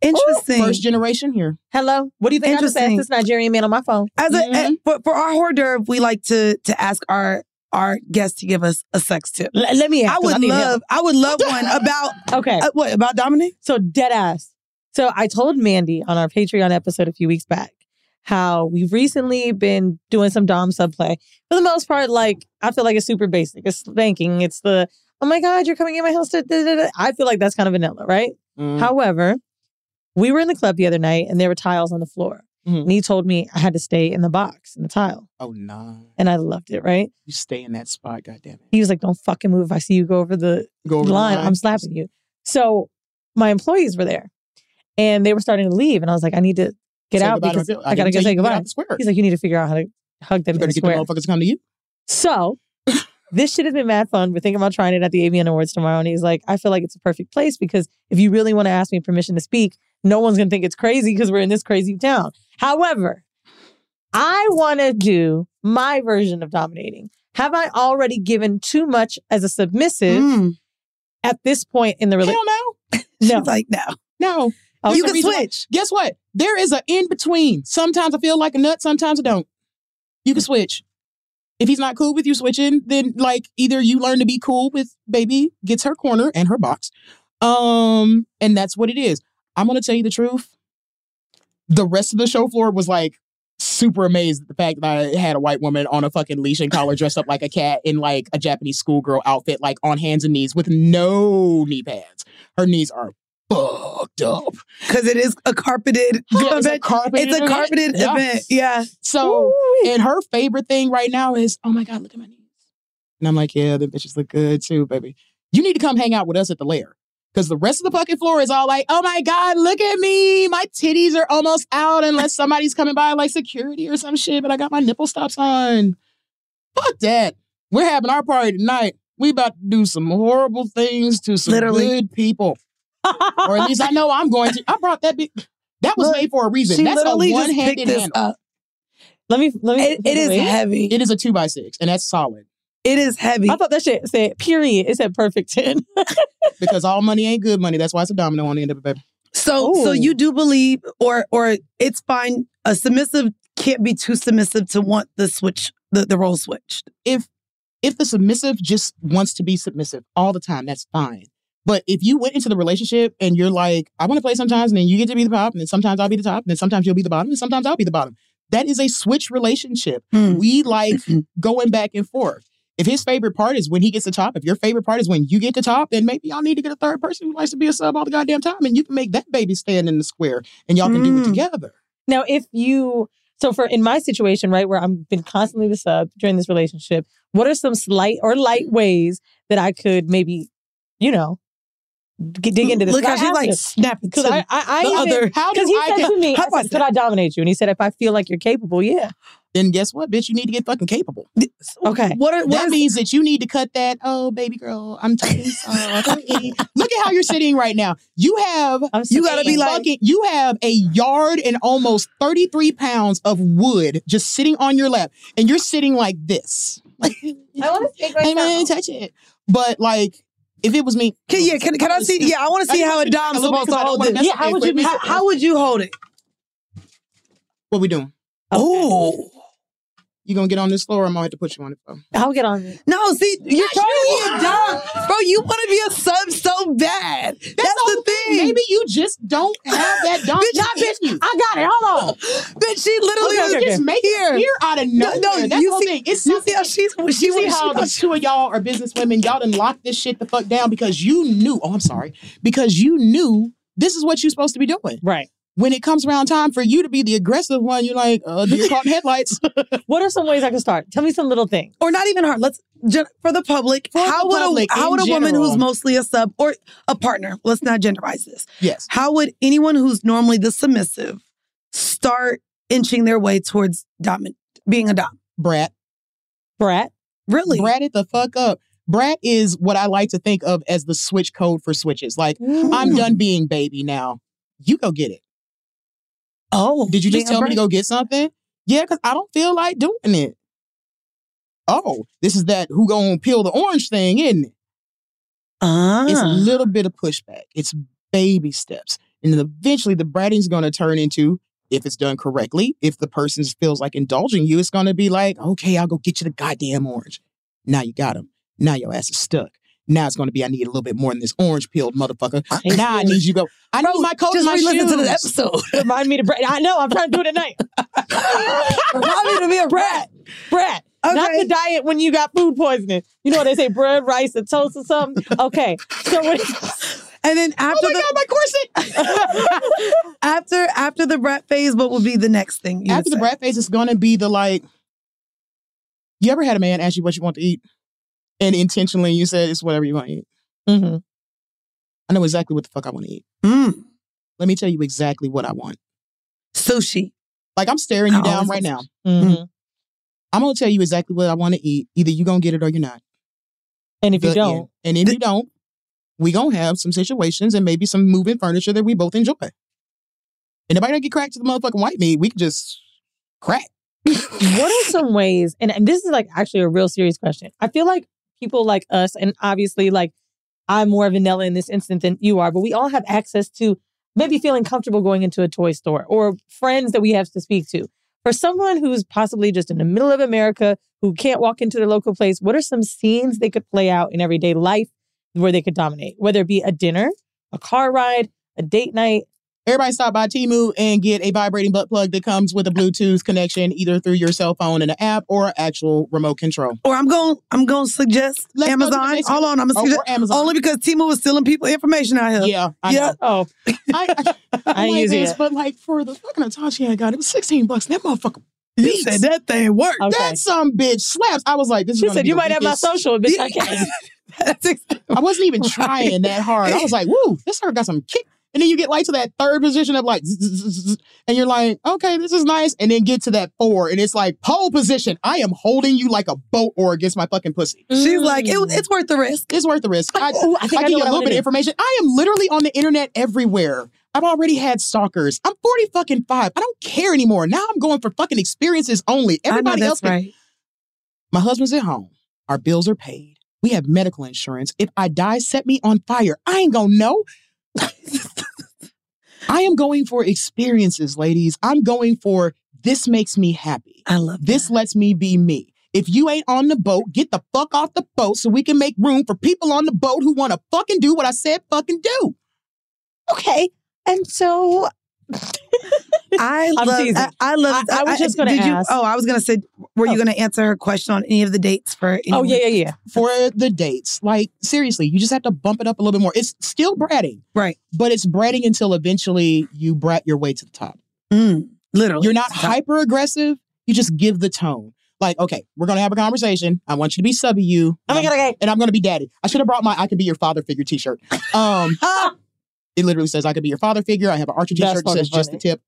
Interesting. First generation here. Hello. What do you think I just asked Interesting. this Nigerian man on my phone? As a, Mm-hmm. for, for our hors d'oeuvre, we like to to ask our our guests to give us a sex tip. L- let me ask. I would need love help. I would love one about Okay. uh, what about Dominic? So dead ass. So I told Mandii on our Patreon episode a few weeks back how we've recently been doing some Dom subplay. For the most part, like I feel like it's super basic. It's spanking. It's the oh my god, you're coming in my house. Da, da, da, da." I feel like that's kind of vanilla, right? Mm-hmm. However, we were in the club the other night and there were tiles on the floor, Mhm. and he told me I had to stay in the box in the tile, Oh no. and I loved it. Right? You stay in that spot, goddammit. He was like, "Don't fucking move. If I see you go over the Go over the line, line. I'm slapping you." So my employees were there, and they were starting to leave, and I was like, "I need to get Say out because. I I gotta go say to goodbye." square. He's like, "You need to figure out how to hug them You in better the get the motherfuckers to come to you. So this shit has been mad fun. We're thinking about trying it at the AVN Awards tomorrow. And he's like, I feel like it's a perfect place because if you really want to ask me permission to speak, no one's going to think it's crazy because we're in this crazy town. However, I want to do my version of dominating. Have I already given too much as a submissive Mm. at this point in the Hell relationship? no. No. She's like no. No. Oh, you can reason why- switch. Guess what? There is an in between. Sometimes I feel like a nut, sometimes I don't. You can switch. If he's not cool with you switching, then like either you learn to be cool with baby gets her corner and her box. Um, and that's what it is. I'm gonna tell you the truth. The rest of the show floor was like super amazed at the fact that I had a white woman on a fucking leash and collar dressed up like a cat in like a Japanese schoolgirl outfit, like on hands and knees with no knee pads. Her knees are fucked up. Because it is a carpeted Yeah, it's a event. carpeted It's a event. carpeted Yeah. event. Yeah. So, and her favorite thing right now is, oh my God, look at my knees. And I'm like, yeah, the bitches look good too, baby. You need to come hang out with us at the lair. Because the rest of the fucking floor is all like, oh my God, look at me. My titties are almost out unless somebody's coming by like security or some shit, but I got my nipple stops on. Fuck that. We're having our party tonight. We about to do some horrible things to some Literally. good people. Or at least I know I'm going to. I brought that big. That was Look, made for a reason. She That's a literally just one-handed picked this handle. up. Let me, let me. It, it is heavy. It is a two by six, and that's solid It is heavy. I thought that shit said period. It said perfect 10. because all money ain't good money. That's why it's a domino on the end of it, baby. So so you do believe or or it's fine a submissive can't be too submissive to want the switch the, the role switched. If if the submissive just wants to be submissive all the time, that's fine. But if you went into the relationship and you're like, I want to play sometimes, and then you get to be the top, and then sometimes I'll be the top, and then sometimes you'll be the bottom, and sometimes I'll be the bottom. That is a switch relationship. Hmm. We like going back and forth. If his favorite part is when he gets the top, if your favorite part is when you get the top, then maybe y'all need to get a third person who likes to be a sub all the goddamn time, and you can make that baby stand in the square, and y'all can do it Mm. together. Now, if you so for in my situation, right, where I've been constantly the sub during this relationship, what are some slight or light ways that I could maybe, you know, dig into this? Look how she's like snapping because to I, I, I the even, other- How do because he I said get- to me, How I said, "Could I dominate you?" And he said, "If I feel like you're capable, yeah." Then guess what, bitch? You need to get fucking capable. Okay. What are, what that is- means that you need to cut that. Oh, baby girl, I'm talking sorry. Look at how you're sitting right now. You have I'm You gotta be like- fucking- you have a yard and almost 33 pounds of wood just sitting on your lap, and you're sitting like this. I want to speak I didn't touch it. But like, if it was me, Can, yeah, can, can I see? Yeah, I want to see how a dom's supposed to hold this. Yeah, how would you? How, how would you hold it? what we doing? Oh, You gonna get on this floor? I'm gonna have to put you on the floor. I'll get on it. No, see, you're trying to be a dom. Bro, you want to be a sub so bad. That's, the thing. Maybe you just don't have that dom. Bitch, Not I- bitch you. I got it. Hold on. Bitch, she literally Okay, okay, just okay. make Here. it here out of nowhere. no, That's you the whole see- thing. It's you nothing. see how she's- she you see was- how she the was- two of y'all are businesswomen. Y'all done locked this shit the fuck down because you knew. Oh, I'm sorry. Because you knew this is what you're supposed to be doing. Right. When it comes around time for you to be the aggressive one, you're like, uh, deer caught in headlights. What are some ways I can start? Tell me some little things. or not even hard. Let's gen- for the public. For how the would public a how would a woman who's mostly a sub or a partner? Let's not genderize this. yes. How would anyone who's normally the submissive start inching their way towards dominant being a dom? Brat. Brat. Really? Brat it the fuck up. Brat is what I like to think of as the switch code for switches. Like, I'm done being baby now. You go get it. Oh, Did you just tell me to go get something? Yeah, because I don't feel like doing it. Oh, this is that who gonna peel the orange thing, isn't it? Ah. It's a little bit of pushback. It's baby steps. And then eventually the bratting's gonna turn into, if it's done correctly, if the person feels like indulging you, it's gonna be like, okay, I'll go get you the goddamn orange. Now you got him. Now your ass is stuck. Now it's gonna be, I need a little bit more than this orange peeled motherfucker. Now I need you to go. I need my coat Just and my re-listen shoes. to the episode. Remind me to brat. I know. I'm trying to do it at night. Remind me to be a brat. Brat. Not the diet when you got food poisoning. You know what they say, bread, rice, and toast or something. Okay. So when, And then after Oh my the god, my corset! after after the brat phase, what will be the next thing? you After the brat phase, it's gonna be the like. You ever had a man ask you what you want to eat, and intentionally you said it's whatever you want to eat? mm-hmm. I know exactly what the fuck I want to eat. Mm. Let me tell you exactly what I want. Sushi. Like I'm staring you I down right now. Mm-hmm. I'm gonna tell you exactly what I want to eat. Either you gonna get it or you're not. And if you don't, end. and if you don't, we gonna have some situations and maybe some moving furniture that we both enjoy. And nobody don't get cracked to the motherfucking white meat. We can just crack. what are some ways and, and this is like actually a real serious question i feel like people like us and obviously like i'm more vanilla in this instance than you are but we all have access to maybe feeling comfortable going into a toy store or friends that we have to speak to. For someone who's possibly just in the middle of america who can't walk into their local place what are some scenes they could play out in everyday life where they could dominate? Whether it be a dinner a car ride a date night Everybody stop by Temu and get a vibrating butt plug that comes with a Bluetooth connection either through your cell phone and an app or actual remote control. Or I'm going I'm going to suggest Let's go to Amazon. Hold on, I'm Oh, going to or Amazon. only because Temu was stealing people information out here. Yeah, I yeah. know. oh I, I, I ain't like using this, it. but like for the fucking Hitachi I got, it was 16 bucks. That motherfucker You beats. said that thing worked. Okay. That some bitch slaps. I was like, this is she gonna be She said be you the might have my social bitch i can't I wasn't even trying that hard. I was like, woo, this her got some kick. And then you get like to that third position of like, zzz, zzz, zzz, zzz, and you're like, okay, this is nice. And then get to that four, and it's like pole position. I am holding you like a boat or against my fucking pussy. She's like, it, mm. it's worth the risk. It's worth the risk. I, Ooh, I think I give you what a I little bit of information. I am literally on the internet everywhere. I've already had stalkers. I'm 40 fucking five. I don't care anymore. Now I'm going for fucking experiences only. I know Everybody else that's can right. my husband's at home. Our bills are paid. We have medical insurance. If I die, set me on fire. I ain't gonna know. I am going for experiences, ladies. I'm going for this makes me happy. I love This lets me be me. If you ain't on the boat, get the fuck off the boat so we can make room for people on the boat who want to fucking do what I said fucking do. okay and so I I'm love. teasing. I, I love. I- I was just gonna did you- ask- oh, I was gonna say, were you Oh. gonna answer her question on any of the dates for? oh yeah yeah yeah For the dates, like seriously, you just have to bump it up a little bit more. It's still bratting, Right. but it's bratting until eventually you brat your way to the top. Mm, literally. You're not hyper aggressive. You just give the tone. Like, okay, we're gonna have a conversation. I want you to be subby you. oh my god okay and I'm gonna be daddy. I should have brought my I could be your father figure t-shirt. Um it literally says I could be your father figure. I have an Archer That's t-shirt that says fucking just the tip.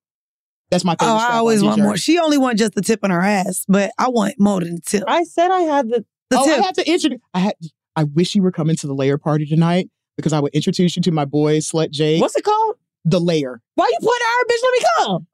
That's my Oh. I always want more. She only wants just the tip on her ass, but I want more than the tip. i said i had the The oh, tip. I had to introduce I had I wish you were coming to the lair party tonight because I would introduce you to my boy Slut Jake. what's it called the lair? why you putting at her bitch let me come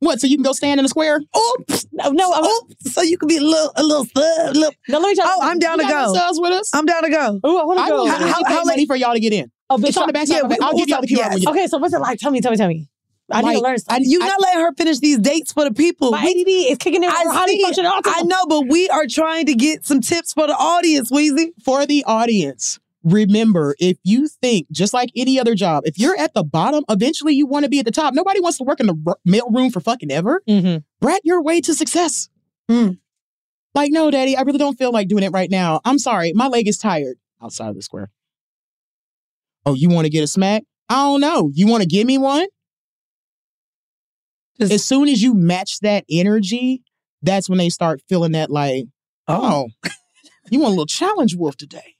What? So you can go stand in the square? Oops. no no I'm, Oops. So you could be a little, a little sub. Little. no let me tell you. Oh, I'm down to You got go. yourselves with us? I'm down to go. Ooh, I want to go How- literally how- how late- for y'all to get in. Oh bitch It's on the back. Yeah, we- I'll give y'all the QR yes. you okay so what's it like tell me tell me tell me I need to learn I, you not letting her finish these dates for the people. My ADD is kicking in. I, How do you see function it. I know, but we are trying to get some tips for the audience, Weezy. For the audience, remember if you think just like any other job, if you're at the bottom, eventually you want to be at the top. Nobody wants to work in the r- mail room for fucking ever. Mm-hmm. Brat your way to success. Like, no, daddy, I really don't feel like doing it right now. I'm sorry, my leg is tired. Outside of the square. Oh, you want to get a smack? I don't know. You want to give me one? as soon as you match that energy, that's when they start feeling that like, oh, oh you want a little challenge wolf today.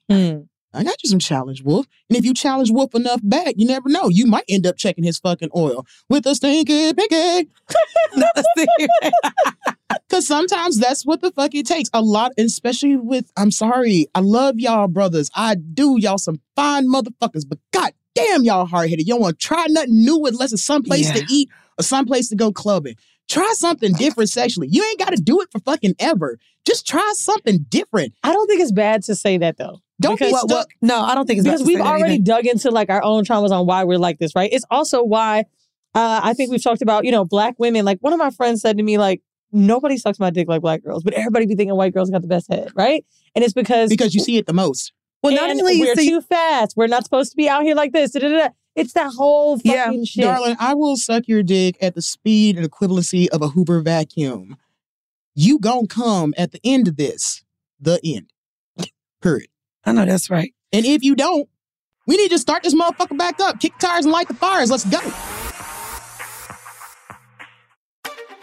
I got you some challenge wolf. And if you challenge wolf enough back, you never know. You might end up checking his fucking oil with a stinky pinky. Cause sometimes that's what the fuck it takes. A lot, especially with, I'm sorry, I love y'all brothers. I do. Y'all some fine motherfuckers, but god damn y'all hard headed. You don't want to try nothing new unless it's someplace Yeah. to eat or someplace to go clubbing. Try something different sexually. You ain't got to do it for fucking ever. Just try something different. I don't think it's bad to say that though. Don't be Because- stuck. No, I don't think it's bad because we've already either. dug into like our own traumas on why we're like this, right? It's also why uh, I think we've talked about, you know, black women. Like one of my friends said to me, like, nobody sucks my dick like black girls, but everybody be thinking white girls got the best head, right? And it's because because you see it the most. Well, not and only you we're see- too fast. We're not supposed to be out here like this. da-da-da-da. It's that whole fucking shit. Darling, I will suck your dick at the speed and equivalency of a Hoover vacuum. You gon' come at the end of this. The end. Period. I know that's right. And if you don't, we need to start this motherfucker back up. Kick tires and light the fires. Let's go.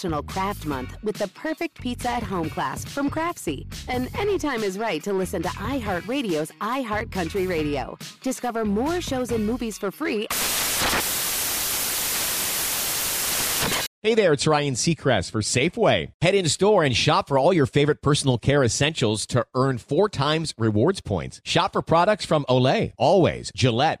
National Craft Month with the perfect pizza at home class from Craftsy. And anytime is right to listen to iHeartRadio's iHeartCountry Radio. Discover more shows and movies for free Hey there, it's Ryan Seacrest for Safeway. Head in store and shop for all your favorite personal care essentials to earn four times rewards points. Shop for products from Olay, Always, Gillette,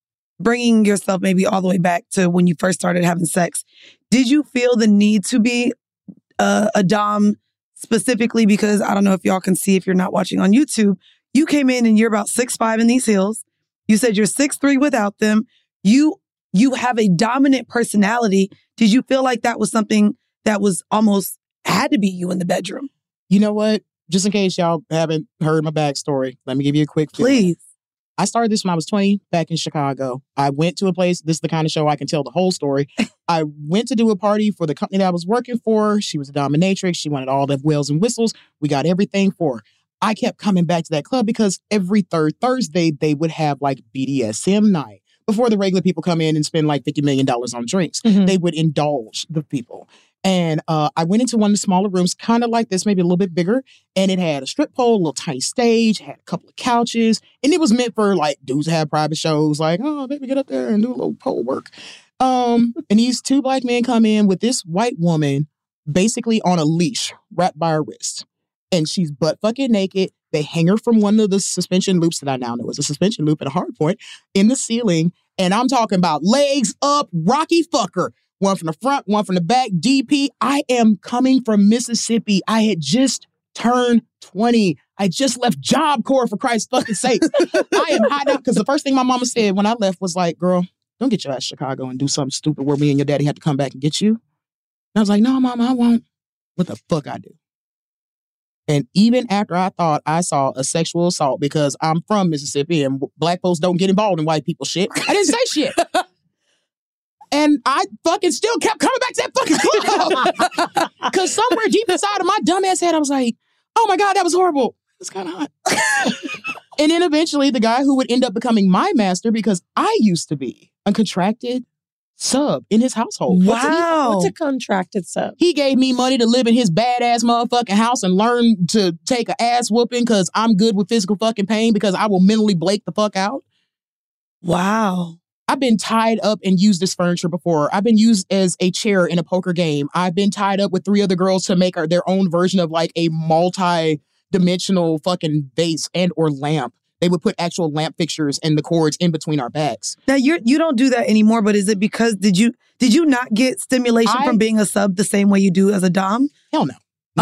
bringing yourself maybe all the way back to when you first started having sex, did you feel the need to be uh, a dom specifically because I don't know if y'all can see if you're not watching on YouTube. You came in and you're about six five in these heels. You said you're six three without them. You you have a dominant personality. Did you feel like that was something that was almost had to be you in the bedroom? You know what? Just in case y'all haven't heard my backstory, let me give you a quick. Please. I started this when I was 20 back in Chicago. I went to a place, this is the kind of show I can tell the whole story. I went to do a party for the company that I was working for. She was a dominatrix. She wanted all the wheels and whistles. We got everything for her. I kept coming back to that club because every third Thursday they would have like BDSM night. Before the regular people come in and spend like $50 million on drinks, mm-hmm. they would indulge the people. And uh, I went into one of the smaller rooms, kind of like this, maybe a little bit bigger. And it had a strip pole, a little tiny stage, had a couple of couches. And it was meant for like dudes to have private shows, like, oh, baby, get up there and do a little pole work. Um, and these two black men come in with this white woman basically on a leash wrapped by her wrist. And she's butt fucking naked. They hang her from one of the suspension loops that I now know is a suspension loop at a hard point in the ceiling. And I'm talking about legs up, Rocky fucker. One from the front, one from the back, DP. I am coming from Mississippi. I had just turned 20. I just left Job Corps for Christ's fucking sake. I am hot out because the first thing my mama said when I left was like, girl, don't get your ass Chicago and do something stupid where me and your daddy had to come back and get you. And I was like, no, mama, I won't. What the fuck I do? And even after I thought I saw a sexual assault because I'm from Mississippi and black folks don't get involved in white people shit, I didn't say shit. And I fucking still kept coming back to that fucking club. Because somewhere deep inside of my dumbass head, I was like, oh my God, that was horrible. It's kind of hot. and then eventually the guy who would end up becoming my master because I used to be a contracted sub in his household. What's it- What's a contracted sub? he gave me money to live in his badass motherfucking house and learn to take an ass whooping because I'm good with physical fucking pain because I will mentally blake the fuck out. Wow. I've been tied up and used as furniture before. I've been used as a chair in a poker game. I've been tied up with three other girls to make our, their own version of like a multi-dimensional fucking vase and or lamp. They would put actual lamp fixtures and the cords in between our backs. Now you're you don't do that anymore, but is it because did you did you not get stimulation I- from being a sub the same way you do as a dom? Hell no.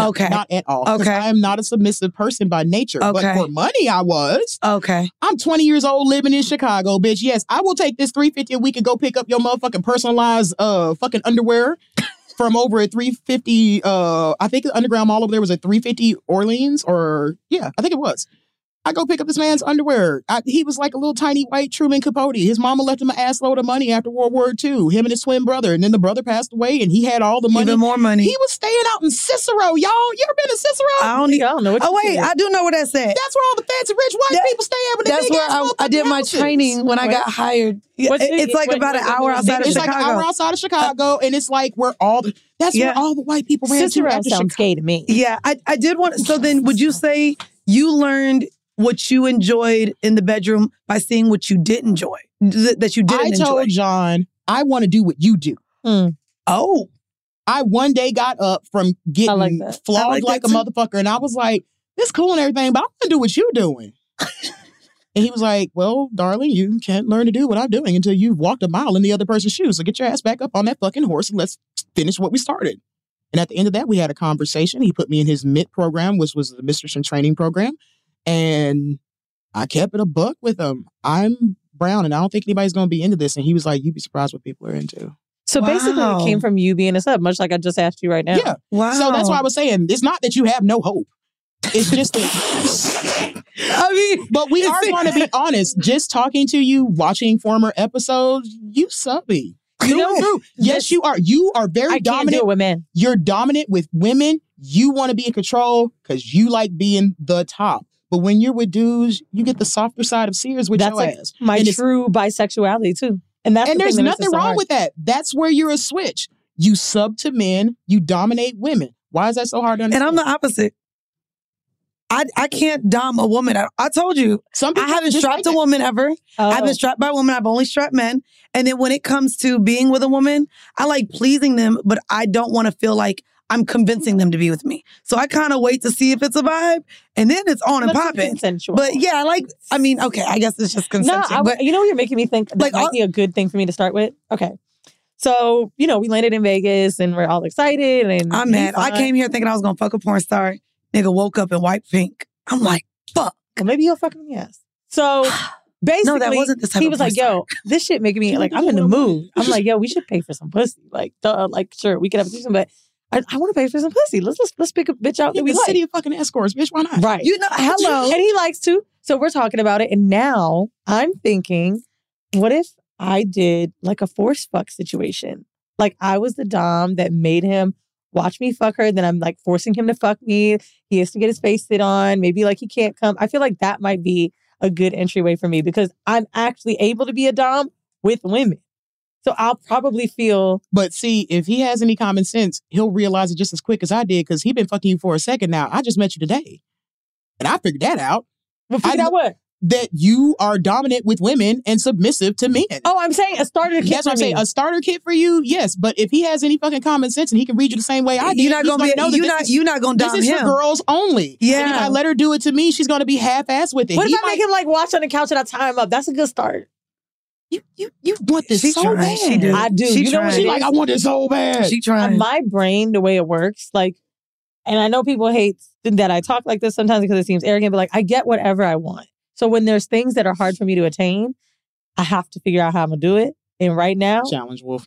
Okay. Not at all. Okay. I am not a submissive person by nature. Okay. But for money, I was. Okay. I'm 20 years old living in Chicago, bitch. Yes, I will take this 350 a week and go pick up your motherfucking personalized uh fucking underwear from over at 350 uh I think the underground mall over there was at 350 Orleans or yeah, I think it was. I go pick up this man's underwear. I, he was like a little tiny white Truman Capote. His mama left him an ass load of money after World War II. Him and his twin brother, and then the brother passed away, and he had all the money. Even more money. He was staying out in Cicero, y'all. You ever been to Cicero? I don't, I don't know what Oh wait, said. I do know where that's at. That's where all the fancy rich white That- people stay at. with That's where I, I did motherfucking my training when I got hired. What's it- it- it's like wait, about wait, an hour outside of Chicago. It's like an hour outside of Chicago, and it's like where all the that's Yeah. where all the white people ran Cicero to after sounds Chicago. gay to me. Yeah, I, I did want. So then, would you say you learned what you enjoyed in the bedroom by seeing what you did enjoy th- that you didn't I enjoy? told John, I want to do what you do. Oh, I one day got up from getting like flogged like like, a too. motherfucker, and I was like, "This cool and everything, but I want to do what you're doing." and he was like, "Well, darling, you can't learn to do what I'm doing until you've walked a mile in the other person's shoes. So get your ass back up on that fucking horse and let's finish what we started." And at the end of that, we had a conversation. He put me in his MIT program, which was the Mistress in Training program, and I kept it a buck with him. I'm brown, and I don't think anybody's going to be into this. And he was like, "You'd be surprised what people are into." So basically, it came from you being a sub, much like I just asked you right now. Yeah. wow! So that's why I was saying it's not that you have no hope. It's just that. I mean, but we are going to be honest. Just talking to you, watching former episodes, you subby. You Through know, and through. Yes, yes. you are. You are very I can't do dominant. it with men. You're dominant with women. You want to be in control because you like being the top. But when you're with dudes, you get the softer side of Sears with That's your like ass. my And true bisexuality too. And that's and the there's nothing so wrong hard. with that. That's where you're a switch. You sub to men, you dominate women. Why is that so hard to understand? and? I'm the opposite. I I can't dom a woman. I, I told you, Some I haven't strapped a woman ever. Oh. I've Oh. been strapped by women. I've only strapped men. And then when it comes to being with a woman, I like pleasing them, but I don't want to feel like I'm convincing them to be with me. So I kind of wait to see if it's a vibe, and then it's on and popping. consensual. But yeah, I like. I mean, okay, I guess it's just No. I, but you know what you're making me think that Like, might all- be a good thing for me to start with? Okay. So, you know, we landed in Vegas and we're all excited. And ah, I'm mad. I came here thinking I was gonna fuck a porn star. Nigga woke up in white pink. I'm like, fuck. Well, maybe he'll fuck me yes. So basically, no, that wasn't the type he was like, "Yo, this shit making me like I'm in the mood." I'm like, "Yo, we should pay for some pussy." Like, duh, like sure, we could have a threesome, but I, I want to pay for some pussy. Let's let's let's pick a bitch out Yeah, that we the like. city of fucking escorts, bitch. Why not? Right. You know, hello. And he likes to. So we're talking about it. And now I'm thinking, what if I did like a force fuck situation? Like I was the Dom that made him watch me fuck her. Then I'm like forcing him to fuck me. He has to get his face sit on. Maybe like he can't come. I feel like that might be a good entryway for me because I'm actually able to be a Dom with women. So I'll probably feel But see, if he has any common sense, he'll realize it just as quick as I did because he been fucking you for a second now. I just met you today. And I figured that out. well, figure I- out what? That you are dominant with women and submissive to men. Oh, I'm saying a starter kit That's what I'm saying. A starter kit for you, yes. But if he has any fucking common sense and he can read you the same way I did, You're not he's gonna be. know that You this not. is- You not gonna This is him. for girls only. And if Yeah. I let her do it to me, she's gonna be half-assed with it. What He if I might- make him like watch on the couch and I tie him up? That's a good start. You you you want this She so trying. bad? She do. I do. She you know what trying. it She like, I want this so bad. She Uh, trying. my brain, the way it works, like, and I know people hate that I talk like this sometimes because it seems arrogant, but like, I get whatever I want. So when there's things that are hard for me to attain, I have to figure out how I'm gonna do it. And right now, Challenge Wolf.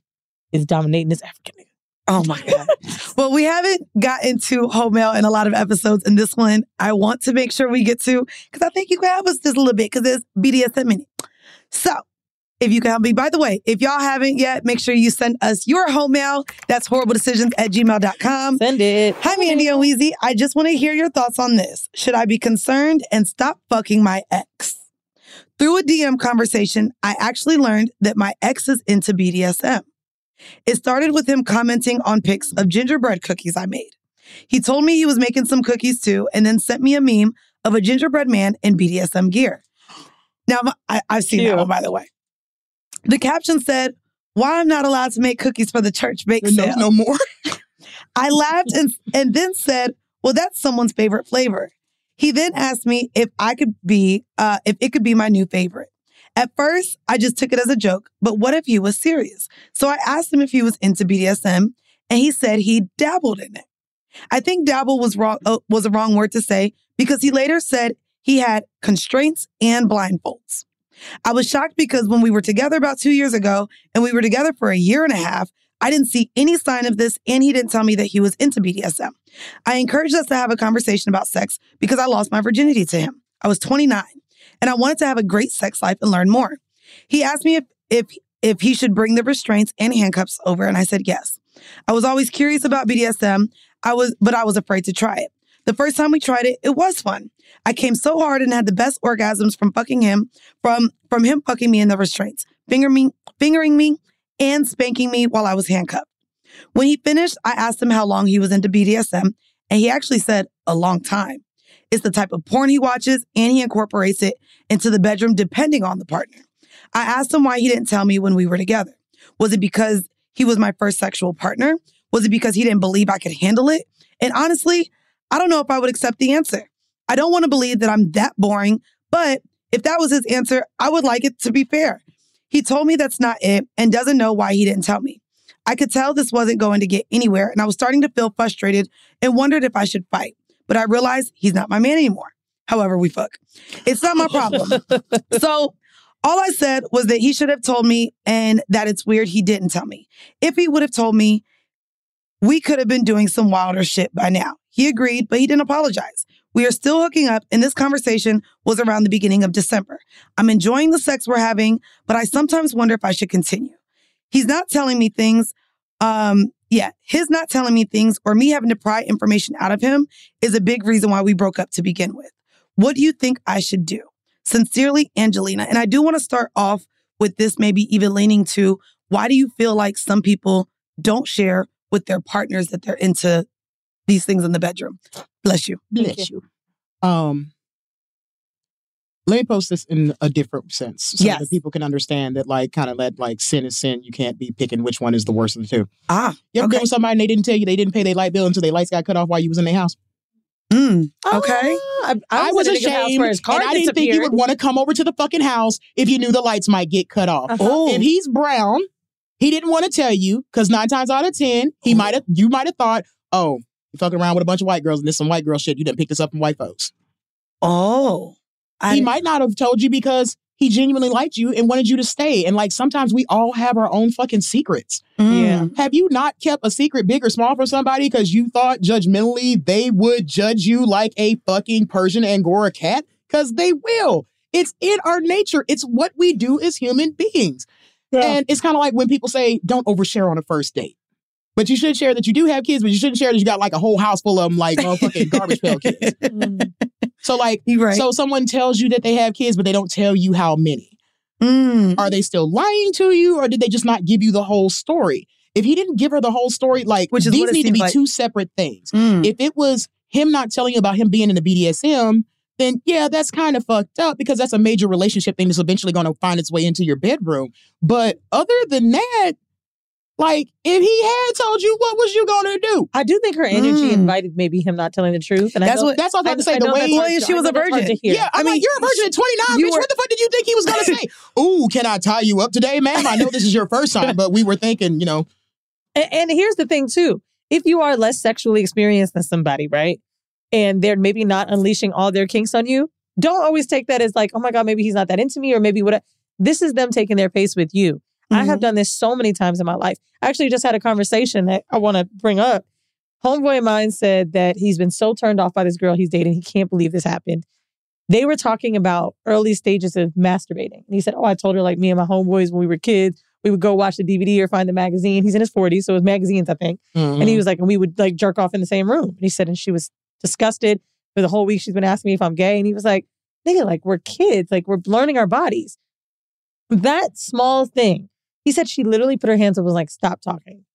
is dominating this African nigga. Oh my God. well, we haven't got into heauxmail in a lot of episodes. And this one, I want to make sure we get to because I think you can help us just a little bit because there's BDSM in it. So, if you can help me, by the way, if y'all haven't yet, make sure you send us your heauxmail. That's whoreible decisions at gmail.com. Send it. Hi, Mandii and Weezy. I just want to hear your thoughts on this. Should I be concerned and stop fucking my ex? Through a DM conversation, I actually learned that my ex is into BDSM. It started with him commenting on pics of gingerbread cookies I made. He told me he was making some cookies too, and then sent me a meme of a gingerbread man in BDSM gear. Now, I, I've seen that one, by the way. The caption said, Why I'm not allowed to make cookies for the church bake No, sale. no more. I laughed and, and then said, Well, that's someone's favorite flavor. He then asked me if I could be, uh, if it could be my new favorite. At first, I just took it as a joke, but what if he was serious? So I asked him if he was into BDSM, and he said he dabbled in it. I think dabble was wrong uh, was a wrong word to say because he later said he had constraints and blindfolds. I was shocked because when we were together about two years ago, and we were together for a year and a half, I didn't see any sign of this, and he didn't tell me that he was into BDSM. I encouraged us to have a conversation about sex because I lost my virginity to him. I was 29, and I wanted to have a great sex life and learn more. He asked me if if if he should bring the restraints and handcuffs over, and I said yes. I was always curious about BDSM. I was, but I was afraid to try it. The first time we tried it, it was fun. I came so hard and had the best orgasms from fucking him, from from him fucking me in the restraints, finger me, fingering me, and spanking me while I was handcuffed. When he finished, I asked him how long he was into BDSM, and he actually said a long time. It's the type of porn he watches, and he incorporates it into the bedroom depending on the partner. I asked him why he didn't tell me when we were together. Was it because he was my first sexual partner? Was it because he didn't believe I could handle it? And honestly, I don't know if I would accept the answer. I don't want to believe that I'm that boring, but if that was his answer, I would like it to be fair. He told me that's not it and doesn't know why he didn't tell me. I could tell this wasn't going to get anywhere, and I was starting to feel frustrated and wondered if I should fight. But I realized he's not my man anymore. However, we fuck. It's not my problem. so all I said was that he should have told me and that it's weird he didn't tell me. If he would have told me, we could have been doing some wilder shit by now. He agreed, but he didn't apologize. We are still hooking up, and this conversation was around the beginning of December. I'm enjoying the sex we're having, but I sometimes wonder if I should continue. He's not telling me things. Um, yeah, his not telling me things or me having to pry information out of him is a big reason why we broke up to begin with. What do you think I should do? Sincerely, Angelina. And I do want to start off with this, maybe even leaning to why do you feel like some people don't share with their partners that they're into these things in the bedroom? Bless you. Bless you. Um, let me post this in a different sense so Yes. that people can understand that, like, kind of let like sin is sin. You can't be picking which one is the worst of the two. Ah, You ever okay. been with somebody and they didn't tell you they didn't pay their light bill until their lights got cut off while you was in their house? Mm, okay. I, I, was in a nigga's house ashamed, his and car I didn't think you would want to come over to the fucking house if you knew the lights might get cut off. Oh. If he's brown, He didn't want to tell you because nine times out of ten, he might have you might have thought, oh, you fucking around with a bunch of white girls and this some white girl shit. You didn't pick this up from white folks. Oh. he might not have told you because he genuinely liked you and wanted you to stay. And like sometimes we all have our own fucking secrets. Mm. Yeah. Have you not kept a secret big or small from somebody because you thought judgmentally they would judge you like a fucking Persian Angora cat? Because they will. It's in our nature. It's what we do as human beings. Yeah. And it's kind of like when people say, don't overshare on a first date. But you should share that you do have kids, but you shouldn't share that you got like a whole house full of them, like motherfucking garbage pail kids. So like, so someone tells you that they have kids, but they don't tell you how many. Are they still lying to you, or did they just not give you the whole story? If he didn't give her the whole story, like Which these need to be like. two separate things. Mm. If it was him not telling you about him being in the BDSM, then yeah, that's kind of fucked up because that's a major relationship thing that's eventually going to find its way into your bedroom. But other than that, like if he had told you, what was you to do? I do think her energy Mm. invited maybe him not telling the truth. And That's what- that's what I was about to say, I the way- Well, hard yeah, to- she was a virgin. to hear. Yeah, I mean, you're a virgin at 29, you bitch. were- what the fuck did you think he was gonna say? Ooh, can I tie you up today, ma'am? I know this is your first time, but we were thinking, you know, And, and here's the thing too: if you are less sexually experienced than somebody, right, and they're maybe not unleashing all their kinks on you, don't always take that as like, oh my god, maybe he's not that into me, or maybe what. This is them taking their pace with you. I have done this so many times in my life. I actually just had a conversation that I want to bring up. Homeboy of mine said that he's been so turned off by this girl he's dating, he can't believe this happened. They were talking about early stages of masturbating. And he said, Oh, I told her like me and my homeboys when we were kids, we would go watch the DVD or find the magazine. He's in his 40s, so it was magazines, I think. And he Mhm. was like, and we would like jerk off in the same room. And he said, and she was disgusted for the whole week. She's been asking me if I'm gay. And he was like, nigga, like we're kids, like we're learning our bodies. That small thing. He said she literally put her hands up and was like, stop talking.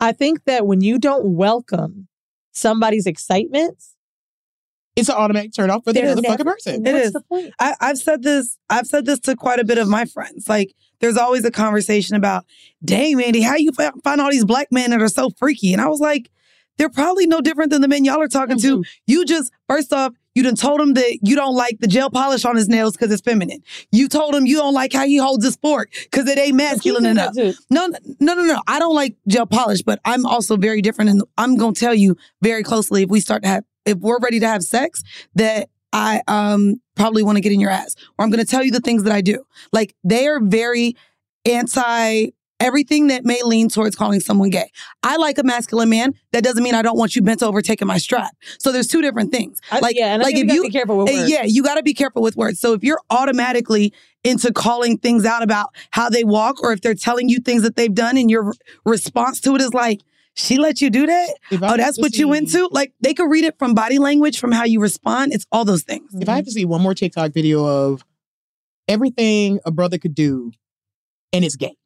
I think that when you don't welcome somebody's excitement, it's an automatic turn off for the other fucking person. It What's is. the point? I, I've said this. I've said this to quite a bit of my friends. Like, there's always a conversation about, "Dang, Mandii, how you find all these black men that are so freaky?" And I was like, "They're probably no different than the men y'all are talking to. Mm-hmm. You just first off, you done told him that you don't like the gel polish on his nails because it's feminine. You told him you don't like how he holds his fork because it ain't masculine enough. No, no, no, no. I don't like gel polish, but I'm also very different, and I'm gonna tell you very closely if we start to have, if we're ready to have sex, that I um probably want to get in your ass, or I'm gonna tell you the things that I do. Like they are very anti everything that may lean towards calling someone gay. I like a masculine man. That doesn't mean I don't want you bent over taking my strap. So there's two different things. I- Like yeah, and like think if you be careful with uh, words. yeah, you got to be careful with words. So if you're automatically into calling things out about how they walk, or if they're telling you things that they've done, and your re- response to it is like, "She let you do that? If Oh, that's to what you see- into?" Like they could read it from body language, from how you respond. It's all those things. If I have to see one more TikTok video of everything a brother could do and it's gay.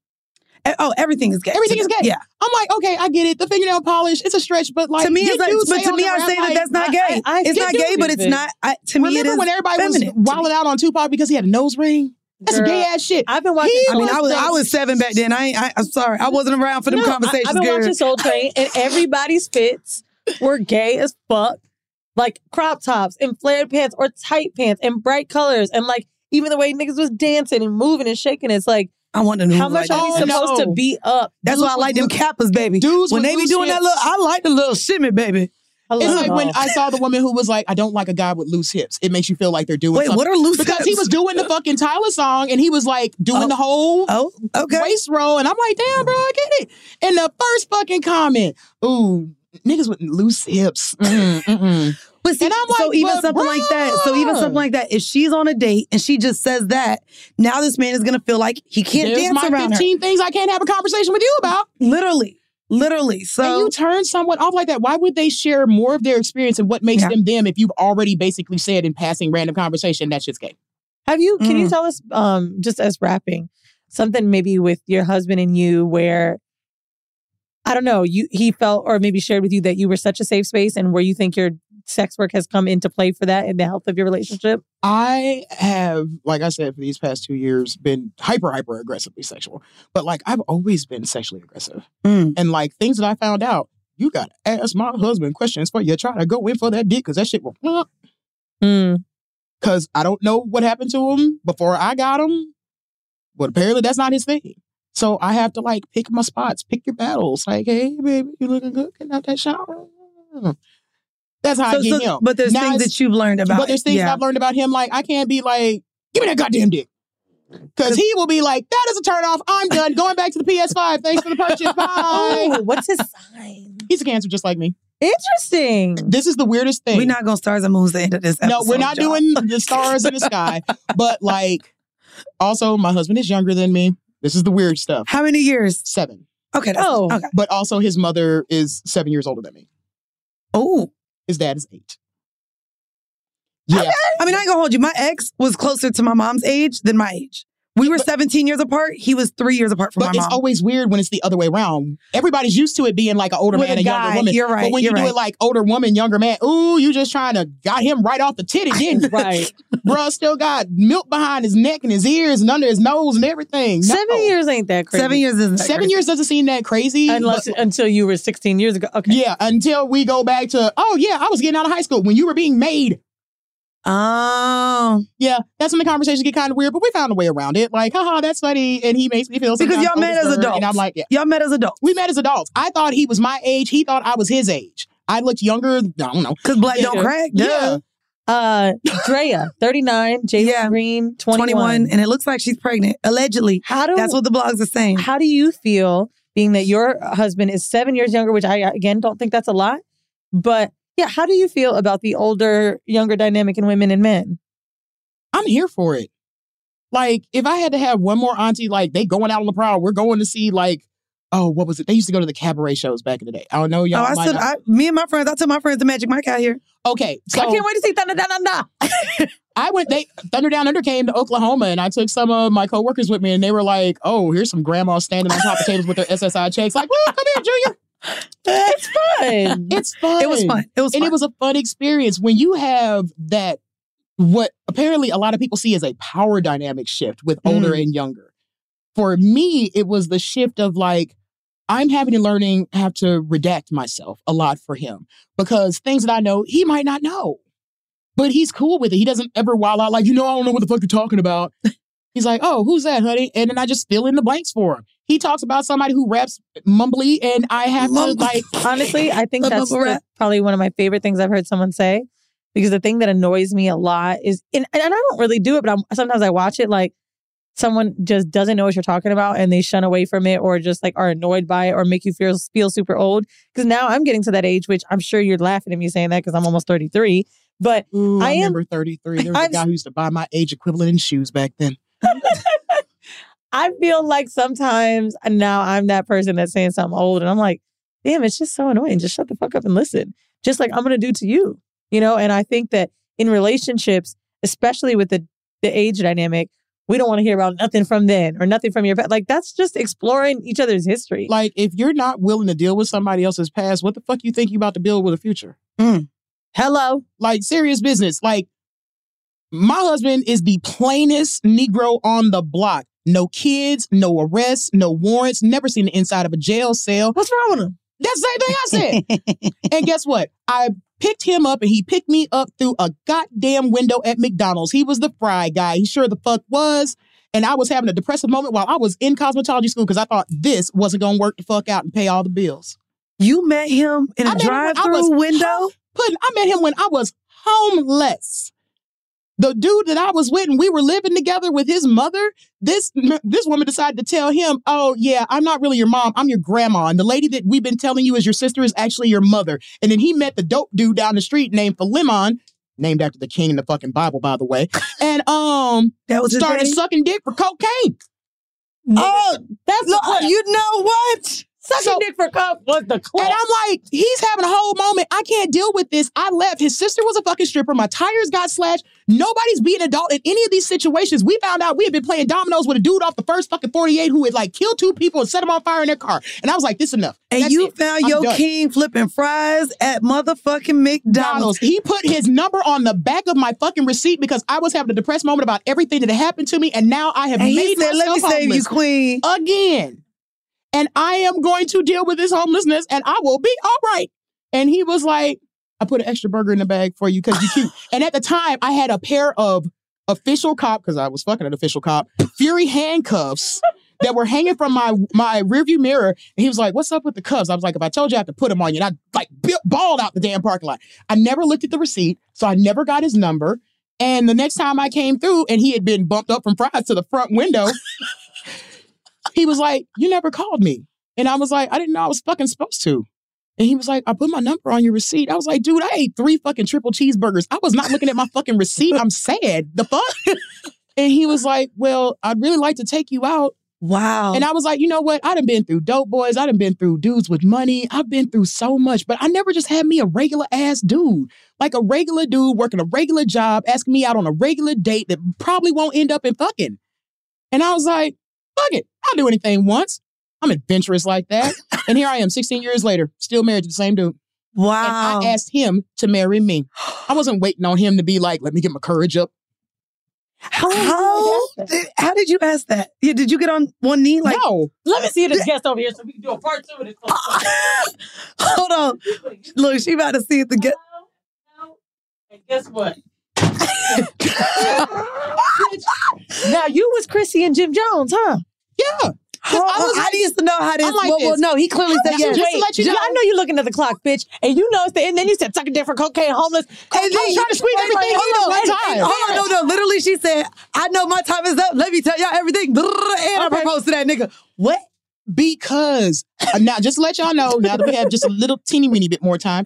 Oh, everything is gay. Everything is gay. Yeah. I'm like, okay, I get it. The fingernail polish, it's a stretch, but like to me, it's like, but to me, I rap, say that that's not gay. I- I it's not do gay, but it's not. I, to me, Remember is when everybody was feminine wilding out on Tupac because he had a nose ring? That's Girl, gay ass shit. I've been watching. I mean, I was Soul I was seven back then. I, ain't, I I'm sorry, I wasn't around for them No, I- conversations. I've been girl. watching Soul Train, and everybody's fits were gay as fuck, like crop tops and flared pants or tight pants and bright colors, and like even the way niggas was dancing and moving and shaking. It's like I want to know how much are we supposed to beat up? That's why I like them kappas, baby. Dudes when they be loose doing that hips. little, I like the little shimmy, baby. I It's love like it when. I saw the woman who was like, I don't like a guy with loose hips. It makes you feel like they're doing Wait, something. what are loose Because he was doing the fucking Tyler song and he was like doing Oh. the whole Oh, okay. waist roll. And I'm like, damn, bro, I get it. And the first fucking comment, ooh, niggas with loose hips. Mm. But see, And I'm so even but something like that. So even something like that. If she's on a date and she just says that, now this man is gonna feel like he can't There's dance my around 15 things I can't have a conversation with you about. Literally, literally. So and you turn someone off like that. Why would they share more of their experience and what makes Yeah. them them if you've already basically said in passing random conversation that shit's gay? Have you? Can you Mm. tell us, um, just as rapping, something maybe with your husband and you where I don't know, you he felt or maybe shared with you that you were such a safe space and where you think your sex work has come into play for that in the health of your relationship? I have, like I said, for these past two years, been hyper, hyper aggressively sexual. But like I've always been sexually aggressive. Mm. And like things that I found out, you gotta ask my husband questions for you try to go in for that dick because that shit will Mm. because I don't know what happened to him before I got him. But apparently that's not his thing. So I have to like pick my spots, pick your battles. Like, hey, baby, you looking good? Getting out that shower. That's how So- I get so- him. but there's things that you've learned about But there's things yeah. that I've learned about him. Like, I can't be like, give me that goddamn dick. Because he will be like, that is a turn off. I'm done. Going back to the PS5. Thanks for the purchase. Bye. Ooh, what's his sign? He's a cancer just like me. Interesting. This is the weirdest thing. We're not gonna stars and moons the end of this episode. No, we're not y'all. doing the stars in the sky. But like, also, my husband is younger than me. This is the weird stuff. How many years? Seven. Okay. Oh. Okay. But also, his mother is seven years older than me. Oh. His dad is eight. Yeah. I mean, I ain't gonna hold you. My ex was closer to my mom's age than my age. We were 17 years apart. He was three years apart from But my it's always weird when it's the other way around. Everybody's used to it being like an older With man a and guy. younger woman. You're right, But when you're do right. it like older woman, younger man, ooh, you just trying to got him right off the titty, didn't you? Right. Bruh still got milk behind his neck and his ears and under his nose and everything. No. Seven years ain't that crazy. Seven years isn't Seven crazy. years doesn't seem that crazy. Unless but- until you were 16 years ago. Okay. yeah, until we go back to, oh yeah, I was getting out of high school when you were being made. Oh. Yeah, that's when the conversations get kind of weird, but we found a way around it. Like, haha, that's funny. And he makes me feel Because y'all met as adults. And I'm like, yeah. Y'all met as adults. We met as adults. I thought he was my age. He thought I was his age. I looked younger. I don't know. Because black don't Yeah. crack. Yeah. Uh, Drea, 39, Jalen Yeah. Green, 21. 21. And it looks like she's pregnant. Allegedly. How do That's what the blogs are saying. How do you feel being that your husband is seven years younger, which I again don't think that's a lot, but yeah, how do you feel about the older younger dynamic in women and men? I'm here for it. Like, if I had to have one more auntie, like they going out on the prowl, we're going to see like, oh, what was it? They used to go to the cabaret shows back in the day. I don't know, oh, y'all. oh, I said, I, me and my friends, I took my friends the Magic Mike out here. okay, so I can't wait to see Thunder Down Under. I went. They Thunder Down Under came to Oklahoma, and I took some of my coworkers with me, and they were like, "Oh, here's some grandmas standing on top of tables with their SSI checks." Like, "Woo, come here, Junior." It's fun. It's fun. It was fun. It was and fun. it was a fun experience when you have that. What apparently a lot of people see as a power dynamic shift with older Mm. and younger. For me, it was the shift of like. I'm having to learning have to redact myself a lot for him because things that I know he might not know, but he's cool with it. He doesn't ever wild out like you know I don't know what the fuck you're talking about. He's like, oh, who's that, honey? And then I just fill in the blanks for him. He talks about somebody who raps mumbly, and I have to like Honestly, I think that's the- probably one of my favorite things I've heard someone say. Because the thing that annoys me a lot is, and, and I don't really do it, but I'm, sometimes I watch it like someone just doesn't know what you're talking about and they shun away from it or just like are annoyed by it or make you feel feel super old. Because now I'm getting to that age, which I'm sure you're laughing at me saying that because I'm almost 33. But Ooh, I, I am- remember 33. There was I'm- a guy who used to buy my age equivalent in shoes back then. I feel like sometimes now I'm that person that's saying something old and I'm like, damn, it's just so annoying. Just shut the fuck up and listen. Just like I'm gonna do to you. You know, and I think that in relationships, especially with the the age dynamic, we don't want to hear about nothing from then or nothing from your past. Like that's just exploring each other's history. Like, if you're not willing to deal with somebody else's past, what the fuck you think you about to build with a future? Mm. Hello. Like, serious business. Like, my husband is the plainest Negro on the block. No kids, no arrests, no warrants, never seen the inside of a jail cell. What's wrong with him? That's the same thing I said. and guess what? I picked him up and he picked me up through a goddamn window at McDonald's. He was the fry guy. He sure the fuck was. And I was having a depressive moment while I was in cosmetology school because I thought this wasn't going to work the fuck out and pay all the bills. You met him in a met him when I drive-through window. Putting, I met him when I was homeless. The dude that I was with and we were living together with his mother, this this woman decided to tell him, "Oh yeah, I'm not really your mom. I'm your grandma, and the lady that we've been telling you is your sister is actually your mother." And then he met the dope dude down the street named Philemon, named after the king in the fucking Bible, by the way, and um, That was started sucking dick for cocaine. Oh, That's look, you know what? Sucking So- dick for cup was the clip. And I'm like, he's having a whole moment. I can't deal with this. I left. His sister was a fucking stripper. My tires got slashed. Nobody's being adult in any of these situations. We found out we had been playing dominoes with a dude off the first fucking 48 who had like killed two people and set them on fire in their car. And I was like, this enough. And That's you it. found I'm your done. king flipping fries at motherfucking McDonald's. He put his number on the back of my fucking receipt because I was having a depressed moment about everything that had happened to me, and now I have And made said, "Let me myself save you, queen." again. And I am going to deal with this homelessness, and I will be all right. And he was like, "I put an extra burger in the bag for you because you cute." and at the time, I had a pair of official cop because I was fucking an official cop Fury handcuffs that were hanging from my my rearview mirror. And he was like, "What's up with the cuffs?" I was like, "If I told you I have to put them on you," and I like balled out the damn parking lot. I never looked at the receipt, so I never got his number. And the next time I came through, and he had been bumped up from fries to the front window, he was like, "You never called me," and I was like, "I didn't know I was fucking supposed to." And he was like, I put my number on your receipt. I was like, dude, I ate three fucking triple cheeseburgers. I was not looking at my fucking receipt. I'm sad. The fuck? and he was like, Well, I'd really like to take you out. Wow. And I was like, you know what? I done been through dope boys. I done been through dudes with money. I've been through so much, but I never just had me a regular ass dude. Like a regular dude working a regular job, asking me out on a regular date that probably won't end up in fucking. And I was like, fuck it. I'll do anything once. I'm adventurous like that. and here I am 16 years later, still married to the same dude. Wow. And I asked him to marry me. I wasn't waiting on him to be like, let me get my courage up. How how did, how did you ask that? Yeah, did you get on one knee? Like no. Let me see this guest over here so we can do a part two of this. Hold on. Look, she about to see it. The guest. And guess what? now you was Chrissy and Jim Jones, huh? Yeah. How, how do you used to know how this? I'm like well, well, no, he clearly said yes. Just to let you know. I know you're looking at the clock, bitch. And you know, it's the, and then you said sucking dick for cocaine, homeless. And then I'm trying to squeeze everything wait, in hold on, one time. Hold on, no, no. Literally, she said, "I know my time is up. Let me tell y'all everything." And I proposed to that nigga. What? Because uh, now, just to let y'all know, now that we have just a little teeny weeny bit more time,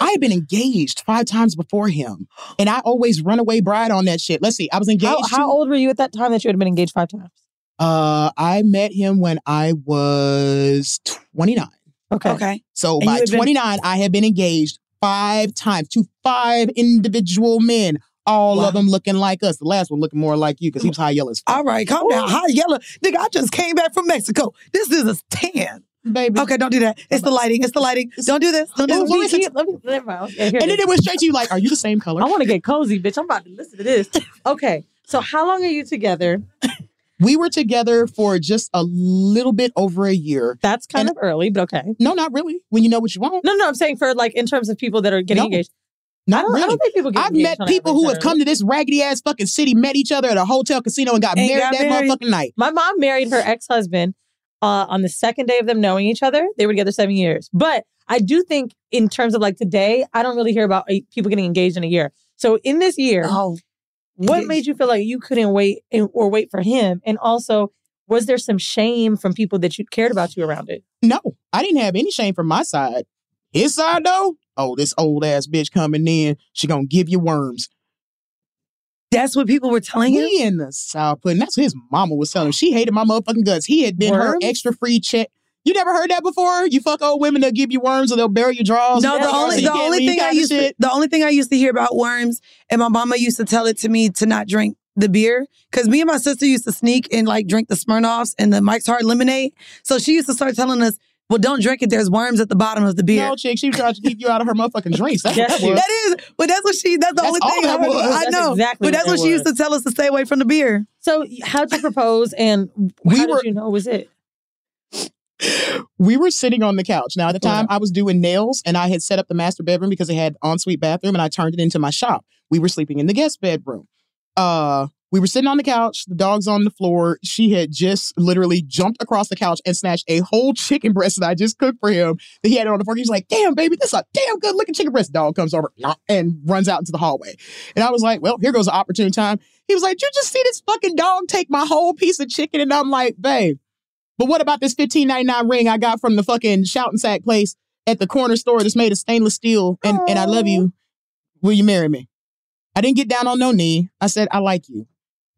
I had been engaged five times before him, and I always run away bride on that shit. Let's see, I was engaged. How, how to- old were you at that time that you had been engaged five times? Uh, I met him when I was 29. Okay. Okay. So And by had been- 29, I had been engaged five times to five individual men, all of them looking like us. The last one looking more like you because he was high yellow as. All right, calm down. High yellow, nigga. I just came back from Mexico. This is a tan, baby. Okay, don't do that. It's the lighting. It's the lighting. Don't do this. Don't do It's this. fluorescent. Let me, never mind. Okay, And it then it went straight to you like, are you the same color? I want to get cozy, bitch. I'm about to listen to this. Okay. So how long are you together? We were together for just a little bit over a year. That's kind of early, but okay. No, not really. When you know what you want. No, no, I'm saying for like in terms of people that are getting No. engaged. Not I don't, really. I don't think people get engaged. I've met people who have come to this raggedy ass fucking city, met each other at a hotel casino, and got And married got that married. motherfucking night. My mom married her ex husband uh, on the second day of them knowing each other. They were together seven years. But I do think, in terms of like today, I don't really hear about uh, people getting engaged in a year. So in this year, Oh, what made you feel like you couldn't wait and, or wait for him? And also, was there some shame from people that you cared about you around it? No, I didn't have any shame from my side. His side though, oh, this old ass bitch coming in, she gonna give you worms. That's what people were telling you. We in the South Pudding. That's what his mama was telling him. She hated my motherfucking guts. He had been her extra free check. You never heard that before? You fuck old women, they'll give you worms or they'll bury your drawers. No, the only the only thing I used to, the only thing I used to hear about worms, and my mama used to tell it to me to not drink the beer because me and my sister used to sneak and like drink the Smirnoffs and the Mike's Hard Lemonade. So she used to start telling us, "Well, don't drink it. There's worms at the bottom of the beer." No, chick, she was trying to keep you out of her motherfucking drinks. That's what that was. that is, but that's what she. That's the That's only thing that I, was. I That's know. exactly but what that's what that she used to tell us to stay away from the beer. So how'd you propose and We how were- did you know was it? We were sitting on the couch. Now, at the time, I was doing nails and I had set up the master bedroom because it had ensuite bathroom and I turned it into my shop. We were sleeping in the guest bedroom. Uh, we were sitting on the couch, the dog's on the floor. She had just literally jumped across the couch and snatched a whole chicken breast that I just cooked for him. That he had it on the fork. He's like, damn, baby, this is a damn good looking chicken breast. Dog comes over and runs out into the hallway. And I was like, well, here goes an opportune time. He was like, you just see this fucking dog take my whole piece of chicken? And I'm like, babe, but what about this fifteen ninety nine ring I got from the fucking shouting sack place at the corner store that's made of stainless steel? And and I love you. Will you marry me? I didn't get down on no knee. I said I like you.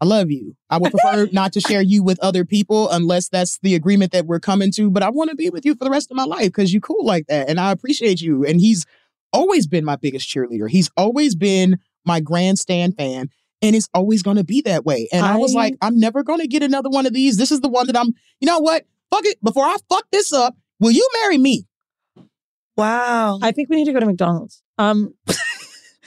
I love you. I would prefer not to share you with other people unless that's the agreement that we're coming to. But I want to be with you for the rest of my life because you cool like that, and I appreciate you. And he's always been my biggest cheerleader. He's always been my grandstand fan. And it's always going to be that way. And I, was like, I'm never going to get another one of these. This is the one that I'm, you know what? Fuck it. Before I fuck this up, will you marry me? Wow. I think we need to go to McDonald's. Um,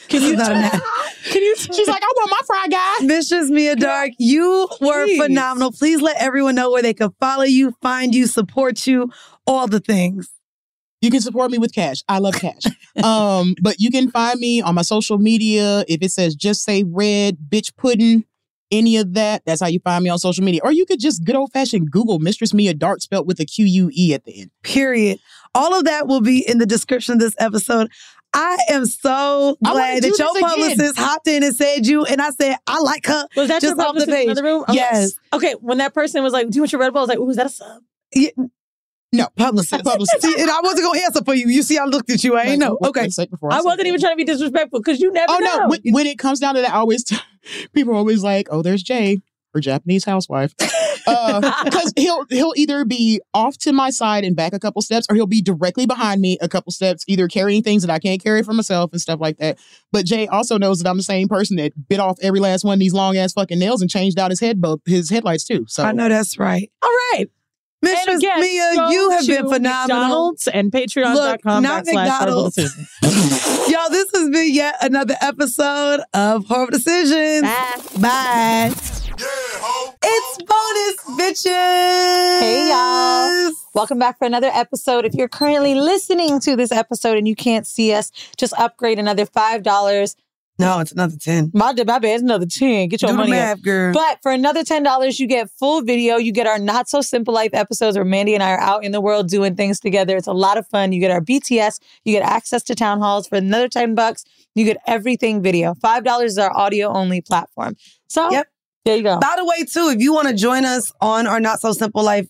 Can you not imagine? can you? She's like, I want my fry guy. Mistress Mia Darque, you were Please. phenomenal. Please let everyone know where they can follow you, find you, support you, all the things. You can support me with cash. I love cash. um, but you can find me on my social media. If it says just say red bitch pudding, any of that, that's how you find me on social media. Or you could just good old fashioned Google Mistress Mia Darque spelt with a Q U E at the end. Period. All of that will be in the description of this episode. I am so glad that your this again. publicist hopped in and said you, and I said, I like her. Was that just your off the publicist in page. another room? Okay. Yes. Okay, when that person was like, "Do you want your Red Bull?" I was like, "Ooh, is that a sub?" Yeah. No, publicist. Publicist. See, and I wasn't gonna answer for you. You see, I looked at you. I ain't know. What- Okay. what- say before I say wasn't that. even trying to be disrespectful because you never Oh know. no! When, when it comes down to that, I always t- people are always like, "Oh, there's Jay, her Japanese housewife," uh, because he'll he'll either be off to my side and back a couple steps, or he'll be directly behind me a couple steps, either carrying things that I can't carry for myself and stuff like that. But Jay also knows that I'm the same person that bit off every last one of these long ass fucking nails and changed out his head bulb, his headlights too. So I know that's right. All right. Mistress And again, Mia, go you have to been phenomenal. McDonald's and patreon.com Look, not backslash horrible McDonald's. Y'all, this has been yet another episode of Whoreible Decisions. Bye. It's bonus, bitches. Hey, y'all. Welcome back for another episode. If you're currently listening to this episode and you can't see us, just upgrade another $5. No, it's another 10. My, my bad, it's another 10. Get your Do the money math, up. girl. But for another $10, you get full video. You get our Not So Simple Life episodes where Mandii and I are out in the world doing things together. It's a lot of fun. You get our BTS. You get access to town halls for another 10 bucks. You get everything video. $5 is our audio only platform. So Yep. there you go. By the way, too, if you want to join us on our Not So Simple Life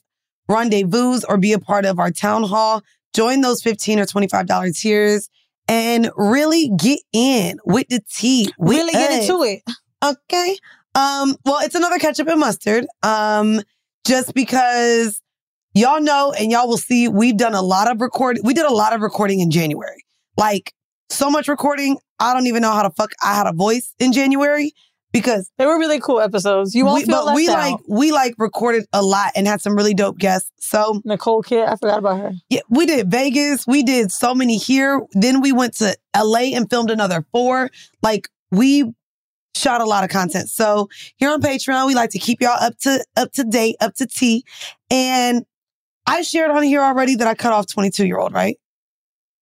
rendezvous or be a part of our town hall, join those 15 or $25 tiers and really get in with the tea. with Really get us. into it. Okay. Um, well, it's another ketchup and mustard. Um, just because y'all know and y'all will see we've done a lot of recording. We did a lot of recording in January. Like so much recording. I don't even know how the fuck I had a voice in January because They were really cool episodes. You won't we, feel but left we out. like we like recorded a lot and had some really dope guests. So Nicole Kid, I forgot about her. yeah, we did Vegas. We did so many here. Then we went to LA and filmed another four. Like we shot a lot of content. So here on Patreon, we like to keep y'all up to up to date, up to T. And I shared on here already that I cut off 22 year old, right?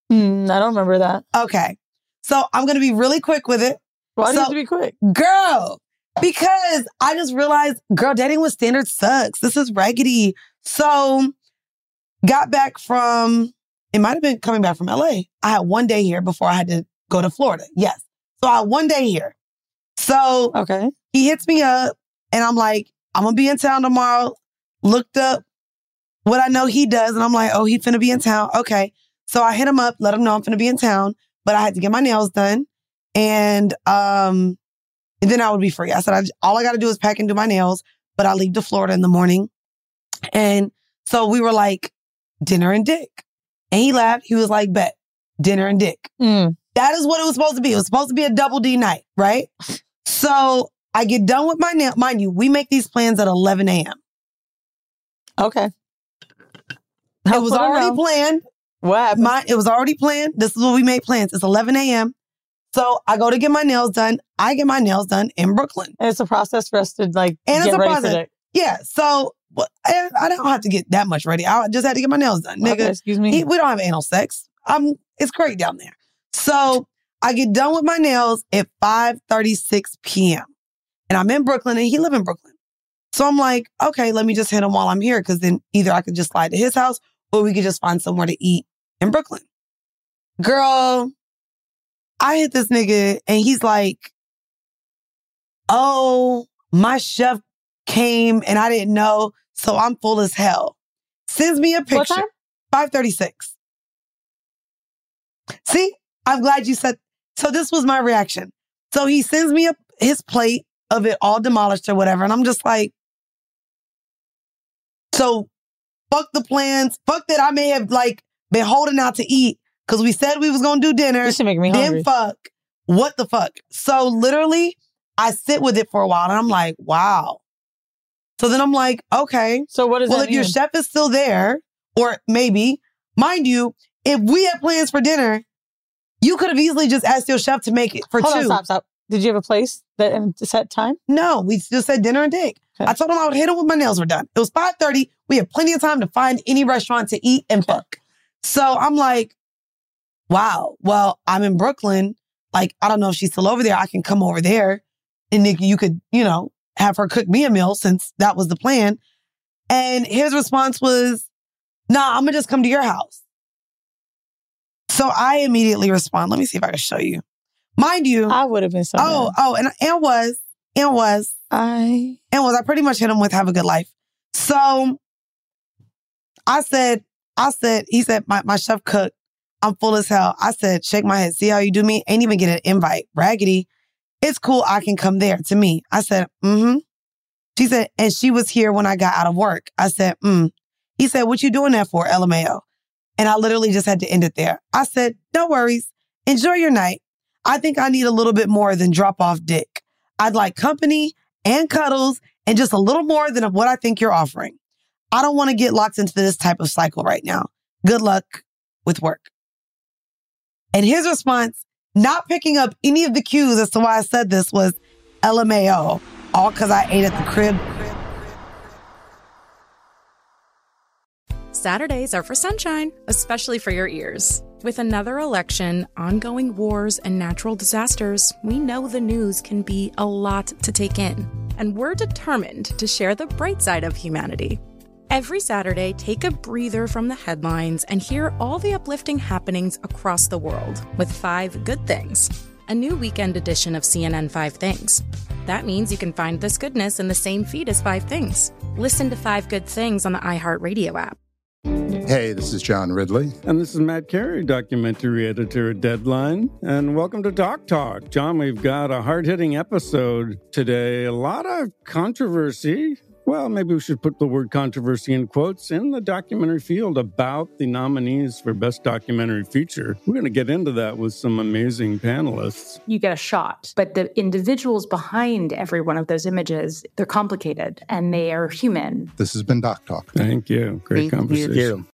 Hmm, I don't remember that. Okay. So I'm gonna be really quick with it. Why do you to be quick? Girl, because I just realized, girl, dating with standards sucks. This is raggedy. So, got back from, it might have been coming back from LA. I had one day here before I had to go to Florida. Yes. So, I had one day here. So, Okay. he hits me up and I'm like, I'm gonna be in town tomorrow. Looked up what I know he does, and I'm like, oh, he finna be in town. Okay. So I hit him up, let him know I'm finna be in town, but I had to get my nails done. And um, and then I would be free. I said, I, all I gotta do is pack and do my nails, but I leave to Florida in the morning. And so we were like, dinner and dick. And he laughed. He was like, bet, dinner and dick. Mm. That is what it was supposed to be. It was supposed to be a double D night, right? So I get done with my nail. Mind you, we make these plans at 11 a.m. Okay. It was already planned. What happened? My, it was already planned. This is what we made plans. It's 11 a.m. So I go to get my nails done. I get my nails done in Brooklyn. And it's a process for us to like And get it's a ready process. Yeah. So I, I don't have to get that much ready. I just had to get my nails done. Nigga, Okay, excuse me. we don't have anal sex. I'm, it's great down there. So I get done with my nails at 5.36 p.m. And I'm in Brooklyn and he live in Brooklyn. So I'm like, okay, let me just hit him while I'm here. Cause then either I could just slide to his house or we could just find somewhere to eat in Brooklyn. Girl, I hit this nigga and he's like, oh, my chef came and I didn't know. So I'm full as hell. Sends me a picture. time? 536. See, I'm glad you said. So this was my reaction. So he sends me a, his plate of it all demolished or whatever. And I'm just like, so fuck the plans. Fuck that I may have like been holding out to eat because we said we was to do dinner. This should make me hungry. then fuck. What the fuck? So literally, I sit with it for a while and I'm like, wow. So then I'm like, okay. So what does well, if your chef is still there, or maybe, mind you, if we had plans for dinner, you could have easily just asked your chef to make it for Hold two. on, stop, stop. Did you have a place that in a set time? No, we just said dinner and dick. Okay. I told him I would hit him when my nails were done. It was 5.30. We had plenty of time to find any restaurant to eat and fuck. So I'm like, wow, well, I'm in Brooklyn. Like, I don't know if she's still over there. I can come over there. And Nick, you could, you know, have her cook me a meal since that was the plan. And his response was, nah, I'm gonna just come to your house. So I immediately respond. Let me see if I can show you. Mind you, I would have been so. Oh, oh, and and was and was I and was I pretty much hit him with have a good life. So I said, I said, he said, my, my chef cook, I'm full as hell. I said, shake my head, see how you do me? Ain't even get an invite. Raggedy. It's cool. I can come there to me. I said, mm-hmm. She said, and she was here when I got out of work. I said, mm. He said, what you doing that for, LMAO? And I literally just had to end it there. I said, no worries. Enjoy your night. I think I need a little bit more than drop off dick. I'd like company and cuddles and just a little more than what I think you're offering. I don't want to get locked into this type of cycle right now. Good luck with work. And his response, not picking up any of the cues as to why I said this, was LMAO, all because I ate at the crib. Saturdays are for sunshine, especially for your ears. With another election, ongoing wars, and natural disasters, we know the news can be a lot to take in. And we're determined to share the bright side of humanity. Every Saturday, take a breather from the headlines and hear all the uplifting happenings across the world with Five Good Things, a new weekend edition of CNN Five Things. That means you can find this goodness in the same feed as Five Things. Listen to Five Good Things on the iHeartRadio app. Hey, this is John Ridley. And this is Matt Carey, documentary editor at Deadline. And welcome to Doc Talk. John, we've got a hard hitting episode today. A lot of controversy. Well, maybe we should put the word controversy in quotes in the documentary field about the nominees for Best Documentary Feature. We're going to get into that with some amazing panelists. You get a shot, but the individuals behind every one of those images, they're complicated and they are human. This has been Doc Talk. Thank you. Great Thank conversation. you.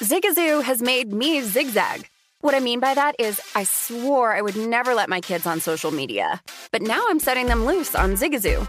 Zigazoo has made me zigzag. What I mean by that is, I swore I would never let my kids on social media. But now I'm setting them loose on Zigazoo.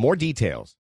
more details.